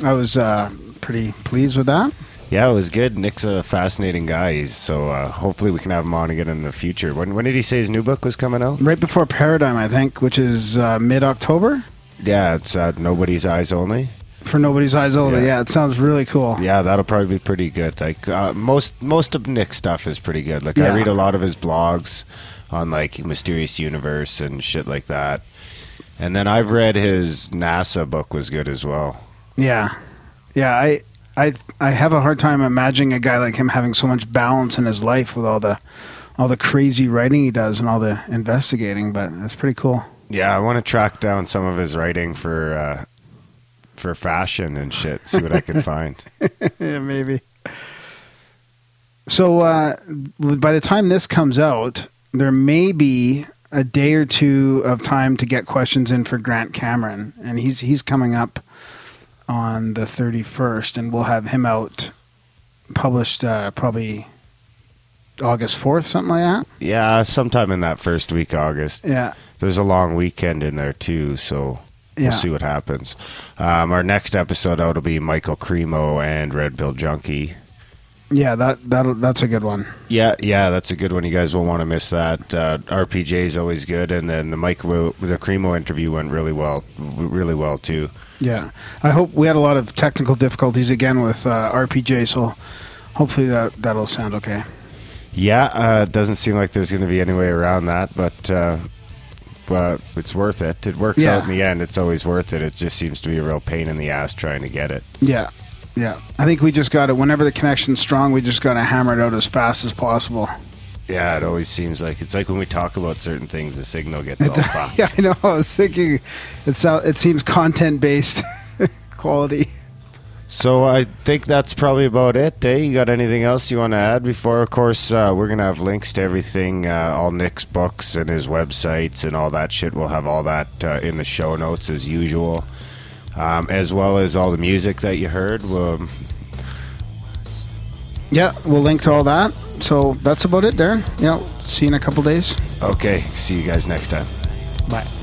I was uh, pretty pleased with that. Yeah, it was good. Nick's a fascinating guy, He's, so uh, hopefully we can have him on again in the future. When when did he say his new book was coming out? Right before Paradigm, I think, which is uh, mid October Yeah, it's uh, Nobody's Eyes Only. for Nobody's Eyes Only. Yeah. Yeah. it sounds really cool. Yeah, that'll probably be pretty good. Like uh, most most of Nick's stuff is pretty good. Like I read a lot of his blogs on like Mysterious Universe and shit like that. And then I've read his NASA book was good as well. Yeah, yeah. I, I, I have a hard time imagining a guy like him having so much balance in his life with all the, all the crazy writing he does and all the investigating. But that's pretty cool. Yeah, I want to track down some of his writing for uh, for fashion and shit. See what I can find. yeah, maybe. So uh, by the time this comes out, there may be a day or two of time to get questions in for Grant Cameron, and he's he's coming up on the thirty first, and we'll have him out published uh, probably August fourth, something like that. Yeah, sometime in that first week August. Yeah, There's a long weekend in there too, so we'll Yeah. see what happens. Um, our next episode out will be Michael Cremo and Red Pill Junkie. Yeah. That that that's a good one. Yeah, yeah, that's a good one. You guys won't want to miss that. Uh, RPJ is always good, and then the Mike the Cremo interview went really well, really well too. Yeah, I hope we had a lot of technical difficulties again with uh, RPJ, so hopefully that that'll sound okay. Yeah, uh, it doesn't seem like there's going to be any way around that, but uh, but it's worth it. It works Yeah. out in the end. It's always worth it. It just seems to be a real pain in the ass trying to get it. Yeah, yeah. I think we just got to. Whenever the connection's strong, we just got to hammer it out as fast as possible. Yeah, it always seems like it's like when we talk about certain things, the signal gets all fucked. yeah, I know. I was thinking it's it seems content based quality. So I think that's probably about it. Eh? You got anything else you want to add before? Of course, uh, we're gonna have links to everything, uh, all Nick's books and his websites and all that shit. We'll have all that uh, in the show notes as usual, um, as well as all the music that you heard. We'll, Yeah, we'll link to all that. So that's about it, Darren. Yeah, see you in a couple days. okay, see you guys next time. Bye.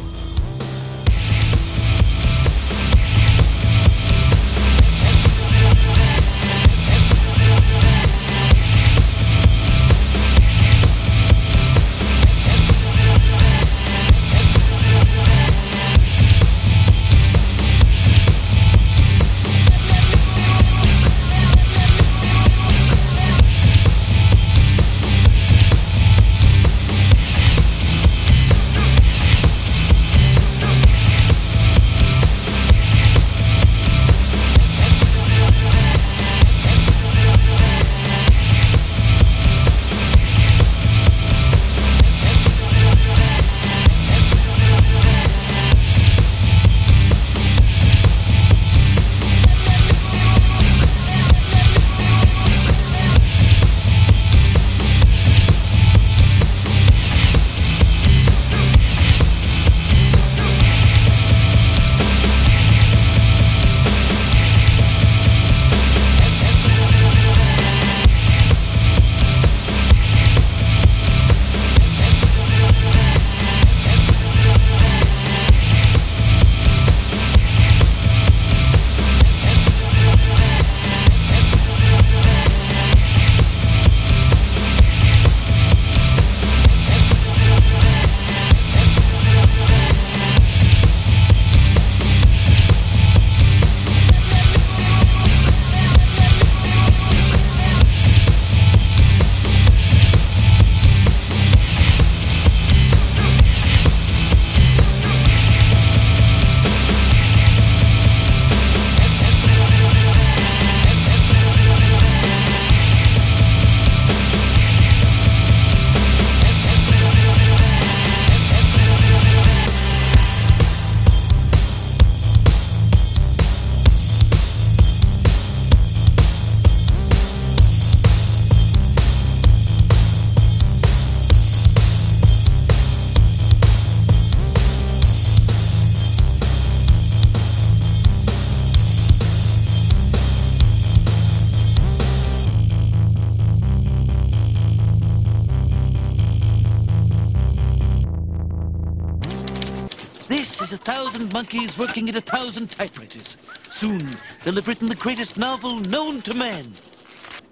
1,000 typewriters. Soon, they'll have written the greatest novel known to man.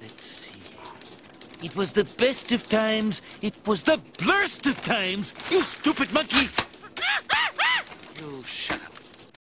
Let's see. It was the best of times. It was the blurst of times. You stupid monkey. you oh, shut up.